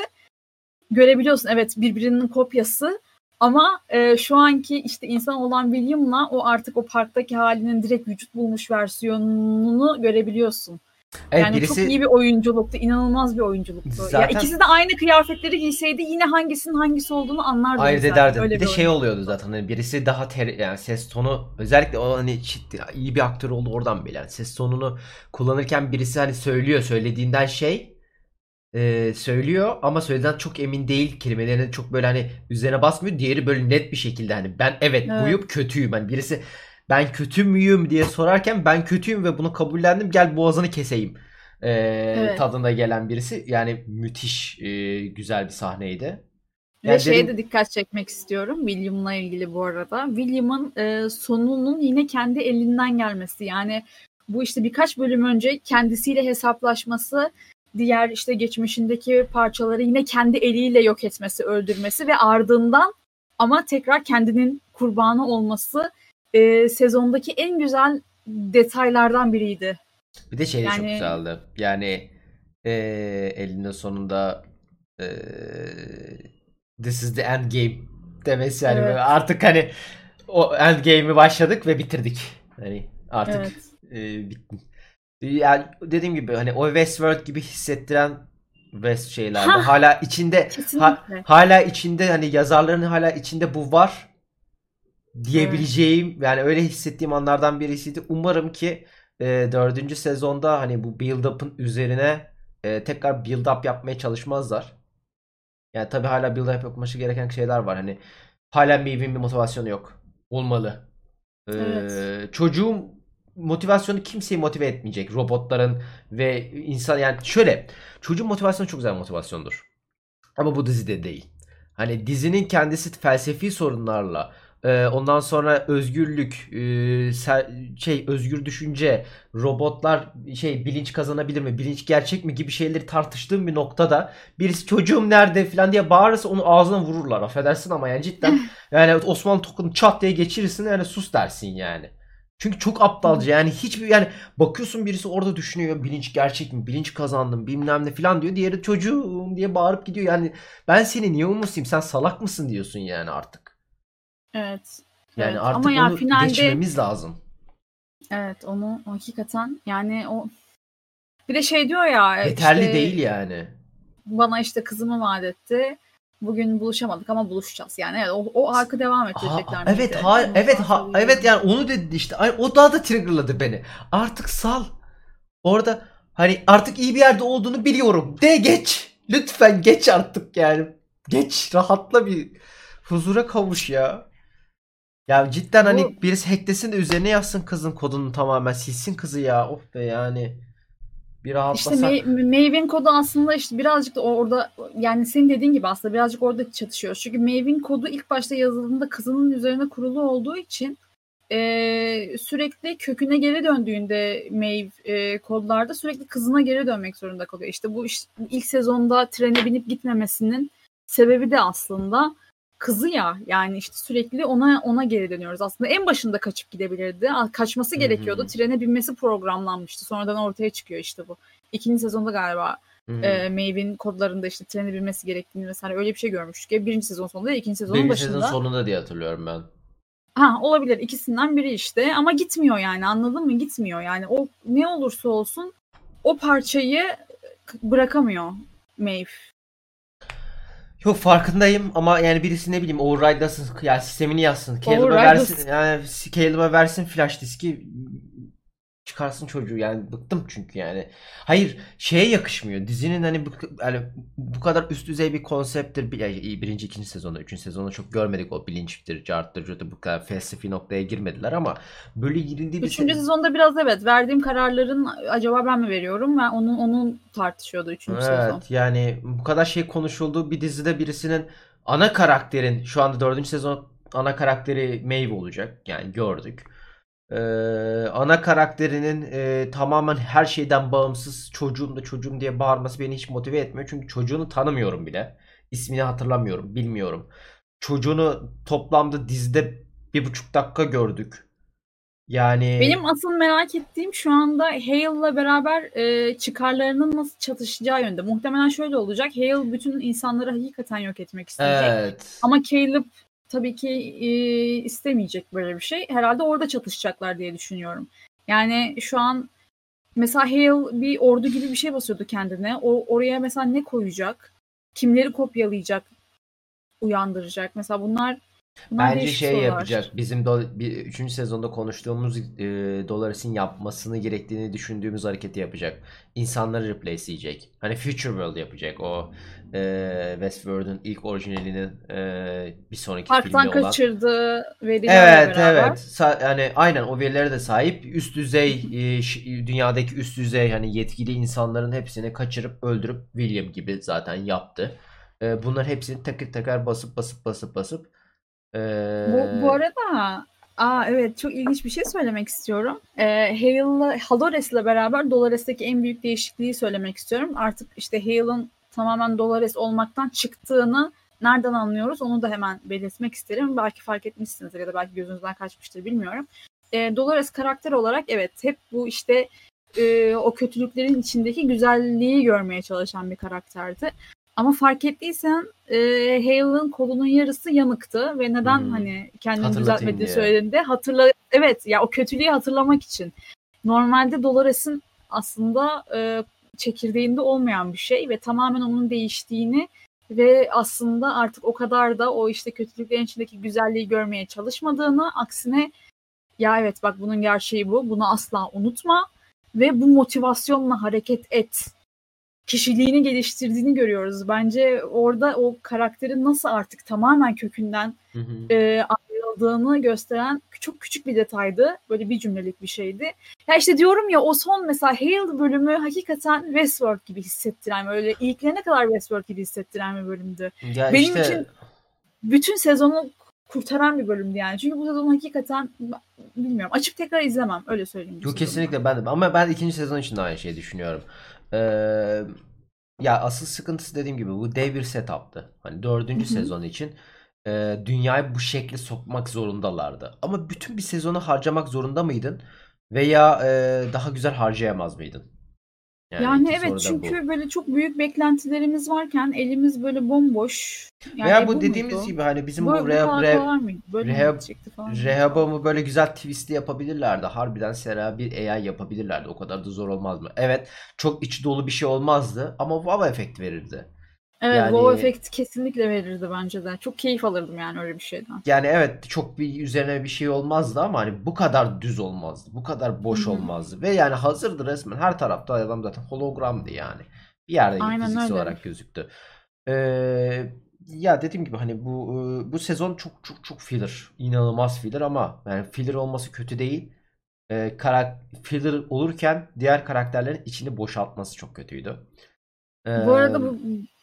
görebiliyorsun. Evet birbirinin kopyası ama e, şu anki işte insan olan William'la o artık o parktaki halinin direkt vücut bulmuş versiyonunu görebiliyorsun. Evet, yani birisi... çok iyi bir oyunculuktu. inanılmaz bir oyunculuktu. Zaten... Ya ikisi de aynı kıyafetleri giyseydi yine hangisinin hangisi olduğunu anlardım. Ayırt ederdim. Bir, bir de şey oluyordu zaten. Hani birisi daha ter, yani ses tonu özellikle o hani iyi bir aktör oldu oradan bile. Yani ses tonunu kullanırken birisi hani söylüyor söylediğinden şey e, söylüyor ama söylediğinden çok emin değil. Kelimelerine çok böyle hani üzerine basmıyor. Diğeri böyle net bir şekilde hani ben evet, evet. buyup kötüyüm. Hani birisi ben kötü müyüm diye sorarken ben kötüyüm ve bunu kabullendim gel boğazını keseyim e, evet. tadında gelen birisi. Yani müthiş e, güzel bir sahneydi. Yani Ve şeye dedim... de dikkat çekmek istiyorum William'la ilgili bu arada. William'ın e, sonunun yine kendi elinden gelmesi. Yani bu işte birkaç bölüm önce kendisiyle hesaplaşması, diğer işte geçmişindeki parçaları yine kendi eliyle yok etmesi, öldürmesi ve ardından ama tekrar kendinin kurbanı olması e, sezondaki en güzel detaylardan biriydi. Bir de şey de yani... çok güzeldi. Yani e, elinde sonunda e, this is the end game demesi yani evet. artık hani o end game'i başladık ve bitirdik. Hani artık evet. e, bitti. Yani dediğim gibi hani o Westworld gibi hissettiren West şeylerde ha, hala içinde ha, hala içinde hani yazarların hala içinde bu var diyebileceğim evet. yani öyle hissettiğim anlardan birisiydi. Umarım ki e, dördüncü sezonda hani bu build up'ın üzerine e, tekrar build up yapmaya çalışmazlar. Yani tabi hala build up yapılması gereken şeyler var. Hani hala Maeve'in bir motivasyonu yok. Olmalı. Ee, evet. Çocuğun motivasyonu kimseyi motive etmeyecek. Robotların ve insan yani şöyle çocuğun motivasyonu çok güzel motivasyondur. Ama bu dizide değil. Hani dizinin kendisi felsefi sorunlarla ee, ondan sonra özgürlük, e, şey özgür düşünce, robotlar şey bilinç kazanabilir mi, bilinç gerçek mi gibi şeyleri tartıştığım bir noktada birisi çocuğum nerede falan diye bağırırsa onu ağzına vururlar. Affedersin ama yani cidden yani Osmanlı tokunu çat diye geçirirsin yani sus dersin yani. Çünkü çok aptalca yani hiçbir yani bakıyorsun birisi orada düşünüyor bilinç gerçek mi bilinç kazandım bilmem ne falan diyor diğeri çocuğum diye bağırıp gidiyor yani ben seni niye umursayım sen salak mısın diyorsun yani artık. Evet. Yani evet. artık Ama yani onu finalde, geçmemiz lazım. Evet onu hakikaten yani o bir de şey diyor ya yeterli işte, değil yani. Bana işte kızımı vaat etti. Bugün buluşamadık ama buluşacağız. Yani evet, o, o arka devam ettirecekler. Ha, evet, ha, evet, ha, evet yani onu dedi işte. O daha da triggerladı beni. Artık sal. Orada hani artık iyi bir yerde olduğunu biliyorum. De geç. Lütfen geç artık yani. Geç rahatla bir huzura kavuş ya. Ya cidden hani Bu... birisi hacklesin de üzerine yazsın kızın kodunu tamamen silsin kızı ya. Of be yani. Bir rahatlasak. İşte Maven kodu aslında işte birazcık da orada yani senin dediğin gibi aslında birazcık orada çatışıyor. Çünkü Maven kodu ilk başta yazıldığında kızının üzerine kurulu olduğu için e, sürekli köküne geri döndüğünde Maeve e, kodlarda sürekli kızına geri dönmek zorunda kalıyor. İşte bu işte ilk sezonda trene binip gitmemesinin sebebi de aslında kızı ya yani işte sürekli ona ona geri dönüyoruz. Aslında en başında kaçıp gidebilirdi. Kaçması gerekiyordu. Trene binmesi programlanmıştı. Sonradan ortaya çıkıyor işte bu. İkinci sezonda galiba e, Maeve'in kodlarında işte trene binmesi gerektiğini vesaire öyle bir şey görmüştük ya. Birinci sezon sonunda ikinci sezonun Birinci başında. Birinci sezon sonunda diye hatırlıyorum ben. Ha olabilir ikisinden biri işte ama gitmiyor yani anladın mı gitmiyor yani o ne olursa olsun o parçayı bırakamıyor Maeve. Yok farkındayım ama yani birisi ne bileyim override nasıl yani sistemini yazsın. Caleb'a versin yani Caleb'a versin flash diski çıkarsın çocuğu yani bıktım çünkü yani. Hayır şeye yakışmıyor. Dizinin hani bu, yani bu kadar üst düzey bir konsepttir. Yani birinci, ikinci sezonda, üçüncü sezonda çok görmedik o bilinçtir, carttır, carttır bu kadar felsefi noktaya girmediler ama böyle girildiği bir Üçüncü se- sezonda biraz evet verdiğim kararların acaba ben mi veriyorum? Ben onun onun tartışıyordu üçüncü evet, sezon. Evet yani bu kadar şey konuşulduğu bir dizide birisinin ana karakterin şu anda dördüncü sezon ana karakteri Maeve olacak. Yani gördük ee, ana karakterinin e, tamamen her şeyden bağımsız çocuğum da çocuğum diye bağırması beni hiç motive etmiyor. Çünkü çocuğunu tanımıyorum bile. İsmini hatırlamıyorum, bilmiyorum. Çocuğunu toplamda dizide bir buçuk dakika gördük. Yani benim asıl merak ettiğim şu anda Hale'la beraber e, çıkarlarının nasıl çatışacağı yönde. Muhtemelen şöyle olacak. Hale bütün insanları hakikaten yok etmek isteyecek. Evet. Ama Caleb tabii ki e, istemeyecek böyle bir şey. Herhalde orada çatışacaklar diye düşünüyorum. Yani şu an mesela Hale bir ordu gibi bir şey basıyordu kendine. O oraya mesela ne koyacak? Kimleri kopyalayacak? Uyandıracak. Mesela bunlar Bunlar Bence değişik şey sorular. yapacak. Bizim do, bir, üçüncü sezonda konuştuğumuz e, Dolores'in yapmasını gerektiğini düşündüğümüz hareketi yapacak. İnsanları replace'leyecek. Hani Future World yapacak. O e, Westworld'un ilk orijinalinin e, bir sonraki Parktan filmi olan. kaçırdığı verilerle Evet beraber. evet. Sa- yani aynen o verilere de sahip üst düzey e, ş- dünyadaki üst düzey hani yetkili insanların hepsini kaçırıp öldürüp William gibi zaten yaptı. E, bunların hepsini takır takar basıp basıp basıp basıp e, Bu, bu arada aa evet çok ilginç bir şey söylemek istiyorum. Ee, Hale'la Halores'le beraber Dolores'teki en büyük değişikliği söylemek istiyorum. Artık işte Hale'ın tamamen Dolores olmaktan çıktığını nereden anlıyoruz onu da hemen belirtmek isterim. Belki fark etmişsinizdir ya da belki gözünüzden kaçmıştır bilmiyorum. Ee, Dolores karakter olarak evet hep bu işte e, o kötülüklerin içindeki güzelliği görmeye çalışan bir karakterdi. Ama fark ettiysen e, Hale'ın kolunun yarısı yanıktı ve neden Hmm. hani kendini düzeltmediği söylediğinde hatırla evet ya o kötülüğü hatırlamak için. Normalde Dolores'in aslında e, çekirdeğinde olmayan bir şey ve tamamen onun değiştiğini ve aslında artık o kadar da o işte kötülüklerin içindeki güzelliği görmeye çalışmadığını aksine ya evet bak bunun gerçeği bu bunu asla unutma ve bu motivasyonla hareket et kişiliğini geliştirdiğini görüyoruz. Bence orada o karakterin nasıl artık tamamen kökünden Hı hı. e, ayrıldığını gösteren çok küçük bir detaydı. Böyle bir cümlelik bir şeydi. Ya işte diyorum ya o son mesela Hale bölümü hakikaten Westworld gibi hissettiren böyle ilklerine kadar Westworld gibi hissettiren bir bölümdü. Ya Benim işte için Bütün sezonu kurtaran bir bölümdü yani. Çünkü bu sezon hakikaten bilmiyorum açıp tekrar izlemem öyle söyleyeyim. Yok kesinlikle ben de ama ben ikinci sezon için de aynı şeyi düşünüyorum. Ee, ya asıl sıkıntısı dediğim gibi bu dev bir setup'tı. Hani dördüncü sezon için e, dünyayı bu şekli sokmak zorundalardı. Ama bütün bir sezonu harcamak zorunda mıydın? Veya e, daha güzel harcayamaz mıydın? Yani, soru evet çünkü bu. böyle çok büyük beklentilerimiz varken elimiz böyle bomboş. Yani Veya e, bu bu dediğimiz muydu? gibi hani bizim Böyle bu Rehab, Rehab, Rehab-. Rehoboam'u böyle güzel twistli yapabilirlerdi. Harbiden Sera bir AI yapabilirlerdi. O kadar da zor olmaz mı? Evet çok içi dolu bir şey olmazdı ama wow efekt verirdi. Evet Yani- wow efekt kesinlikle verirdi bence de. Çok keyif alırdım yani öyle bir şeyden. Yani evet çok bir üzerine bir şey olmazdı ama hani bu kadar düz olmazdı. Bu kadar boş Hı hı. olmazdı. Ve yani hazırdı resmen. Her tarafta adam zaten hologramdı yani. Bir yerde Aynen fiziksel öyle. olarak gözüktü. Ee, ya dediğim gibi hani bu bu sezon çok çok çok filler. İnanılmaz filler ama yani filler olması kötü değil. Ee, karak filler olurken diğer karakterlerin içini boşaltması çok kötüydü. Ee, Bu arada bu,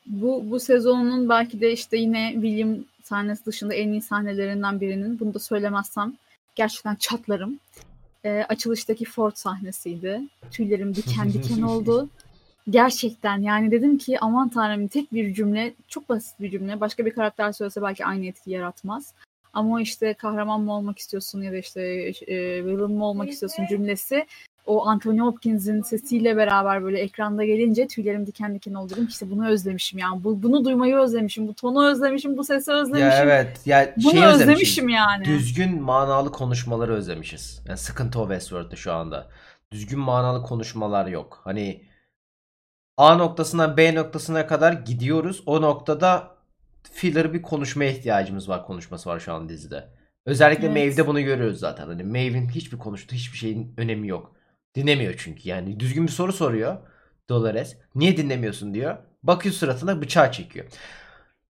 bu, bu sezonun belki de işte yine William sahnesi dışında en iyi sahnelerinden birinin bunu da söylemezsem gerçekten çatlarım. Ee, açılıştaki Ford sahnesiydi. Tüylerim diken diken oldu. Gerçekten yani dedim ki aman tanrım tek bir cümle çok basit bir cümle. Başka bir karakter söylese belki aynı etki yaratmaz. Ama o işte kahraman mı olmak istiyorsun ya da işte e, villain mı olmak istiyorsun cümlesi o Anthony Hopkins'in sesiyle beraber böyle ekranda gelince tüylerim diken diken oldu. Dedim işte bunu özlemişim yani. Bu, bunu duymayı özlemişim. Bu tonu özlemişim. Bu sesi özlemişim. ya evet ya Bunu şeyi özlemişim özlemişim. yani. Düzgün manalı konuşmaları özlemişiz. Yani sıkıntı o Westworld'da şu anda. Düzgün manalı konuşmalar yok. Hani A noktasından B noktasına kadar gidiyoruz. O noktada filler bir konuşmaya ihtiyacımız var. Konuşması var şu an dizide. Özellikle Evet. Maeve'de bunu görüyoruz zaten. Hani Maeve'in hiçbir konuştuğu hiçbir şeyin önemi yok. Dinlemiyor çünkü. Yani düzgün bir soru soruyor Dolores. Niye dinlemiyorsun diyor. Bakıyor suratına bıçağı çekiyor.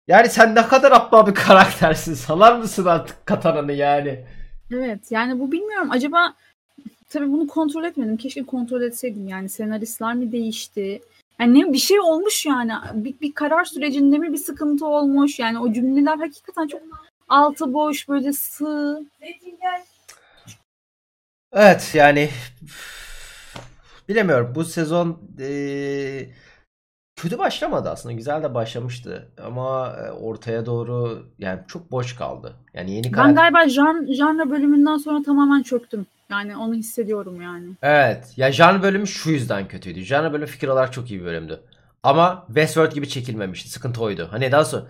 Yani sen ne kadar aptal bir karaktersin. Salar mısın artık katananı yani? Evet yani bu bilmiyorum acaba tabii bunu kontrol etmedim. Keşke kontrol etseydim yani senaristler mi değişti? Yani ne bir şey olmuş yani. Bir, bir karar sürecinde mi bir sıkıntı olmuş? Yani o cümleler hakikaten çok altı boş böyle sığ. Evet yani bilemiyorum bu sezon eee, kötü başlamadı aslında güzel de başlamıştı ama e, ortaya doğru yani çok boş kaldı. Yani yeni Ben galiba jan, janra bölümünden sonra tamamen çöktüm. Yani onu hissediyorum yani. Evet ya Jan bölümü şu yüzden kötüydü. Jan bölümü fikir olarak çok iyi bir bölümdü. Ama Westworld gibi çekilmemişti. Sıkıntı oydu. Hani daha sonra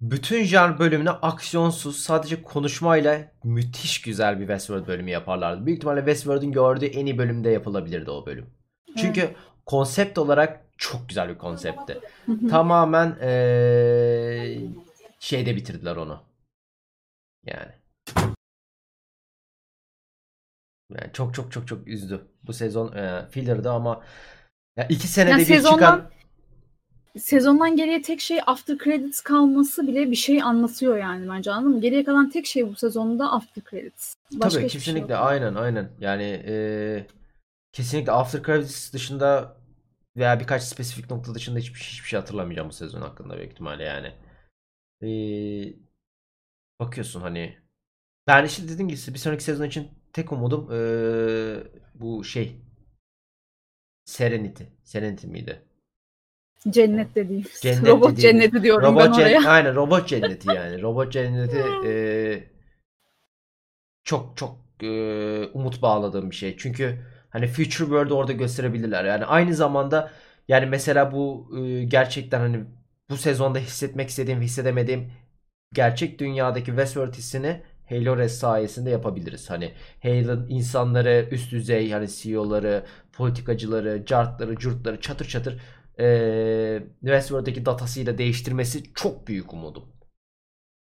bütün Jan bölümüne aksiyonsuz sadece konuşmayla müthiş güzel bir Westworld bölümü yaparlardı. Büyük ihtimalle Westworld'un gördüğü en iyi bölümde yapılabilirdi o bölüm. Çünkü konsept olarak çok güzel bir konseptti. Tamamen eee, şeyde bitirdiler onu. Yani. Yani çok çok çok çok üzdü. Bu sezon e, filler'dı ama ya iki senede Yani bir sezondan- çıkan Sezondan geriye tek şey after credits kalması bile bir şey anlatıyor yani bence anladın mı? Geriye kalan tek şey bu sezonda after credits. Başka Tabii şey kesinlikle yok. aynen aynen. Yani e, kesinlikle After Credits dışında veya birkaç spesifik nokta dışında hiçbir, hiçbir şey hatırlamayacağım bu sezon hakkında büyük ihtimalle yani. E, bakıyorsun hani ben işte dediğim gibi bir sonraki sezon için tek umudum e, bu şey Serenity. Serenity miydi? Cennet dediğim. Cennet Robot dediğimiz- cenneti diyorum ben Robot cen- oraya. aynen robot cenneti yani. Robot cenneti e, çok çok e, umut bağladığım bir şey. Çünkü hani Future World'u orada gösterebilirler. Yani aynı zamanda yani mesela bu e, gerçekten hani bu sezonda hissetmek istediğim, hissedemediğim gerçek dünyadaki Westworld hissini Halo Res sayesinde yapabiliriz. Hani Halo'nın insanları üst düzey hani CEO'ları, politikacıları, cartları, curtları çatır çatır eee Westworld'daki datasıyla değiştirmesi çok büyük umudum.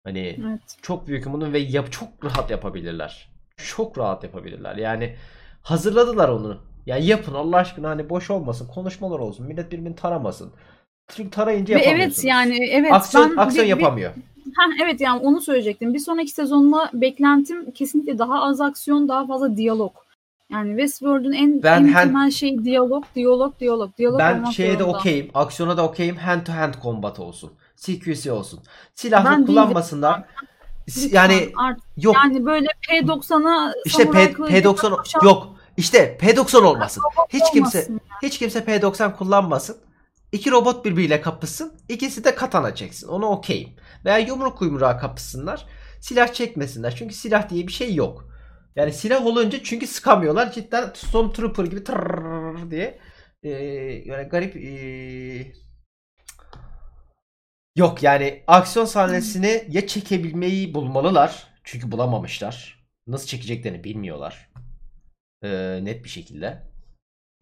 Hani Evet. çok büyük umudum ve yap çok rahat yapabilirler. Çok rahat yapabilirler. Yani hazırladılar onu. Ya yapın Allah aşkına hani boş olmasın, konuşmalar olsun, millet birbirini taramasın. Çünkü tarayınca yapamıyorsunuz. evet yani evet aksiyon ben aksiyon bir- yapamıyor. Ha, evet yani onu söyleyecektim. Bir sonraki sezonla beklentim kesinlikle daha az aksiyon, daha fazla diyalog. Yani Westworld'un en, Ben en hen- temel şeyi diyalog, diyalog, diyalog. Diyalog Ben şeye de okeyim. Aksiyona da okeyim. Hand to hand combat olsun. CQC olsun. Silahlı Ben değilim. kullanmasınlar. Lütfen Yani artık yok. yani böyle P90'a işte P, kılıcı P90 koşan yok. İşte P90 olmasın. Hiç kimse olmasın. hiç kimse P90 kullanmasın. İki robot birbiriyle kapışsın. İkisi de katana çeksin. Ona okeyim. Veya yumruk yumruğa kapışsınlar. Silah çekmesinler. Çünkü silah diye bir şey yok. Yani silah olunca çünkü sıkamıyorlar. Cidden Stormtrooper gibi tırrrr diye ee, yani garip ee, yok yani aksiyon sahnesini ya çekebilmeyi bulmalılar. Çünkü bulamamışlar. Nasıl çekeceklerini bilmiyorlar. Ee, net bir şekilde.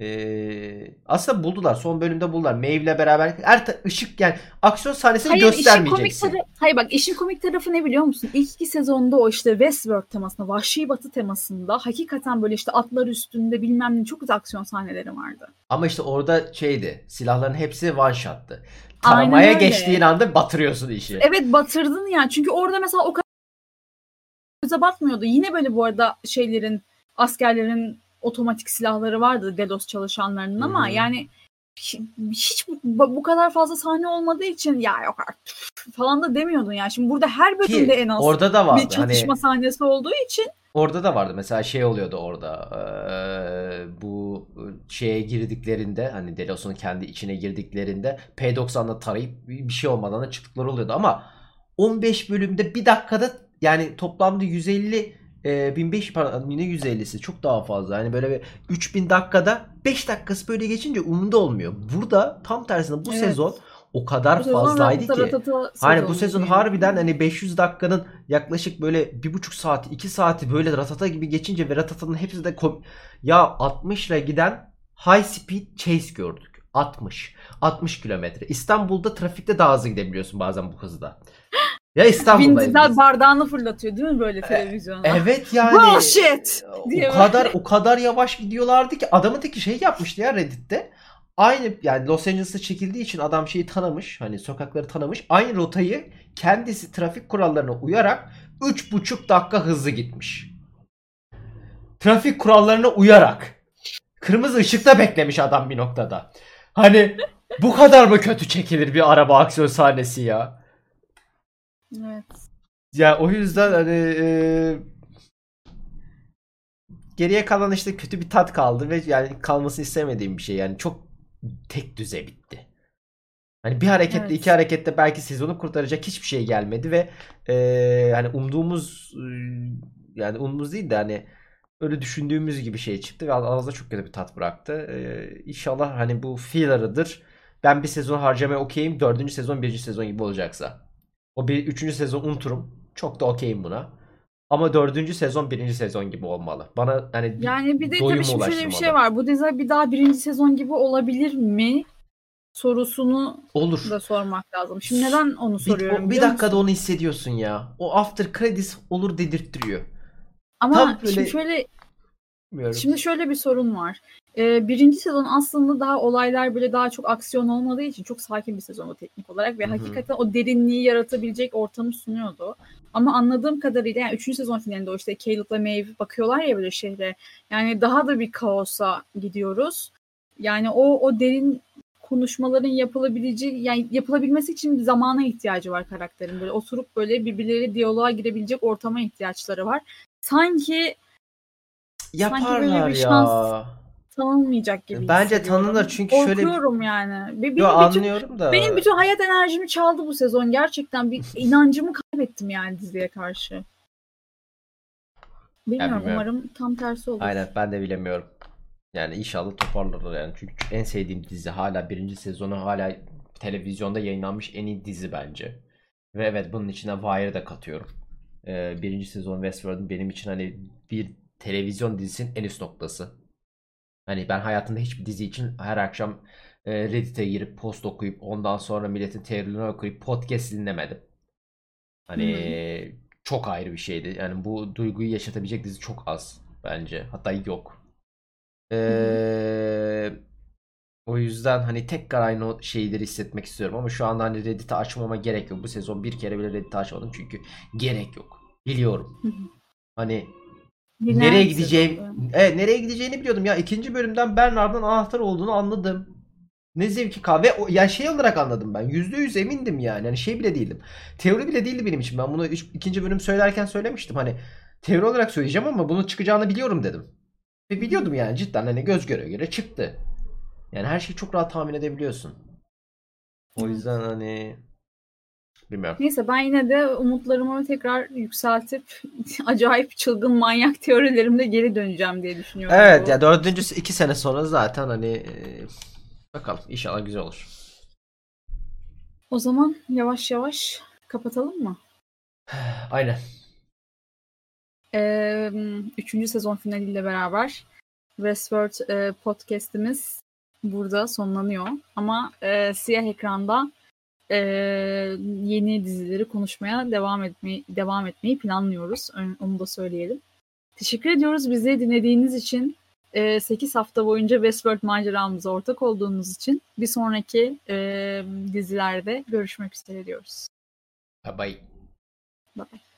Ee, aslında buldular. Son bölümde buldular. Maeve'le beraber her ışık yani aksiyon sahnesini Hayır işin komik göstermeyeceksin. tarafı, hayır bak işin komik tarafı ne biliyor musun? İlk iki sezonda o işte Westworld temasında, Vahşi Batı temasında hakikaten böyle işte atlar üstünde bilmem ne çok güzel aksiyon sahneleri vardı. Ama işte orada şeydi. Silahların hepsi one shot'tı. Taramaya geçtiğin anda batırıyorsun işi. Evet batırdın ya. Çünkü orada mesela o kadar göze batmıyordu. Yine böyle bu arada şeylerin askerlerin otomatik silahları vardı Delos çalışanlarının ama hı. yani hi- hiç bu, bu kadar fazla sahne olmadığı için ya yok artık falan da demiyordun ya. Şimdi burada her bölümde Ki en az orada da vardı. bir çatışma Hani sahnesi olduğu için orada da vardı. Mesela şey oluyordu orada. eee, bu şeye girdiklerinde hani Delos'un kendi içine girdiklerinde P90'la tarayıp bir şey olmadan da çıktıkları oluyordu ama 15 bölümde bir dakikada yani toplamda 150 e, 1500 pardon yine 150'si çok daha fazla. Yani böyle bir 3000 dakikada 5 dakikası böyle geçince umurunda olmuyor. Burada tam tersine bu Evet. sezon o kadar bu fazlaydı ki. Hani bu sezon harbiden hani 500 dakikanın yaklaşık böyle bir buçuk saati, iki saati böyle ratata gibi geçince ve ratatanın hepsi de ya 60 ile giden high speed chase gördük. 60. 60 kilometre. İstanbul'da trafikte daha hızlı gidebiliyorsun bazen bu hızda. Ya Vin İstanbul'da. Diesel bardağını fırlatıyor değil mi böyle televizyona? Evet yani. Bullshit! O diye kadar o kadar yavaş gidiyorlardı ki adamın teki şey yapmıştı ya Reddit'te. Aynı yani Los Angeles'ta çekildiği için adam şeyi tanımış. Hani sokakları tanımış. Aynı rotayı kendisi trafik kurallarına uyarak 3,5 dakika hızlı gitmiş. Trafik kurallarına uyarak. Kırmızı ışıkta beklemiş adam bir noktada. Hani bu kadar mı kötü çekilir bir araba aksiyon sahnesi ya? Evet. Ya o yüzden hani e, geriye kalan işte kötü bir tat kaldı ve yani kalmasını istemediğim bir şey. Yani çok tek düze bitti. Hani bir hareketle Evet. iki harekette belki sezonu kurtaracak hiçbir şey gelmedi ve e, hani umduğumuz e, yani umduğumuz değil de hani öyle düşündüğümüz gibi şey çıktı ve ağızda çok kötü bir tat bıraktı. E, inşallah hani bu filler'ıdır. Ben bir sezon harcamaya okeyim. Dördüncü sezon birinci sezon gibi olacaksa. O bir üçüncü sezon unuturum. Çok da okeyim buna. Ama dördüncü sezon birinci sezon gibi olmalı. Bana hani Yani bir de tabii şimdi şöyle bir şey var. Bu dizi bir daha birinci sezon gibi olabilir mi? sorusunu Olur. da sormak lazım. Şimdi neden onu Bir, soruyorum? bir biliyor dakikada musun? onu hissediyorsun ya. O after credits olur dedirttiriyor. Ama tam böyle- şimdi şöyle Bilmiyorum. Şimdi şöyle bir sorun var. Ee, birinci sezon aslında daha olaylar böyle daha çok aksiyon olmadığı için çok sakin bir sezondu teknik olarak ve Hı hı. hakikaten o derinliği yaratabilecek ortamı sunuyordu. Ama anladığım kadarıyla yani üçüncü sezon finalinde o işte Caleb'la Maeve bakıyorlar ya böyle şehre. Yani daha da bir kaosa gidiyoruz. Yani o o derin konuşmaların yapılabileceği yani yapılabilmesi için bir zamana ihtiyacı var karakterin. Böyle oturup böyle birbirleriyle diyaloğa girebilecek ortama ihtiyaçları var. Sanki sanki böyle Yaparlar bir ya. Tanınmayacak gibi Bence tanınır çünkü şöyle- Korkuyorum yani. Benim, Yo, bütün, anlıyorum da. benim bütün hayat enerjimi çaldı bu sezon. Gerçekten bir inancımı kaybettim yani diziye karşı. Bilmiyorum bilmiyorum. umarım tam tersi olur. Aynen ben de bilemiyorum. Yani inşallah toparlarlar yani. Çünkü en sevdiğim dizi hala birinci sezonu hala televizyonda yayınlanmış en iyi dizi bence. Ve evet bunun içine Wire'ı da katıyorum. Ee, birinci sezon Westworld'un benim için hani bir televizyon dizisinin en üst noktası. Hani ben hayatımda hiçbir dizi için her akşam e, Reddit'e girip post okuyup ondan sonra milletin teorilerini okuyup podcast dinlemedim. Hani çok ayrı bir şeydi. Yani bu duyguyu yaşatabilecek dizi çok az bence. Hatta yok. Ee, o yüzden hani tekrar aynı şeyleri hissetmek istiyorum ama şu anda hani Reddit'i açmama gerek yok. Bu sezon bir kere bile Reddit'i açmadım çünkü gerek yok. Biliyorum. Hı hı. Hani Dinler nereye sezonu? Evet nereye gideceğini biliyordum ya. ikinci bölümden Bernard'ın anahtar olduğunu anladım. Ne zevki kahve o ya şey olarak anladım ben. Yüzde yüz emindim yani. Hani şey bile değildim. Teori bile değildi benim için. Ben bunu üç- ikinci bölüm söylerken söylemiştim. Hani teori olarak söyleyeceğim ama bunun çıkacağını biliyorum dedim. Ve biliyordum yani cidden hani göz göre göre çıktı. Yani her şeyi çok rahat tahmin edebiliyorsun. O yüzden hani bilmiyorum. Neyse ben yine de umutlarımı tekrar yükseltip acayip çılgın manyak teorilerimle geri döneceğim diye düşünüyorum. Evet bu. ya dördüncüsü iki sene sonra zaten hani e, bakalım inşallah güzel olur. O zaman yavaş yavaş kapatalım mı? Aynen. Ee, üçüncü sezon finaliyle beraber Westworld e, podcast'imiz burada sonlanıyor. Ama e, siyah ekranda e, yeni dizileri konuşmaya devam etmeyi devam etmeyi planlıyoruz. Onu da söyleyelim. Teşekkür ediyoruz bizi dinlediğiniz için. 8 hafta boyunca Westworld maceramıza ortak olduğunuz için bir sonraki e, dizilerde görüşmek üzere diyoruz. Bye bye. Bye bye.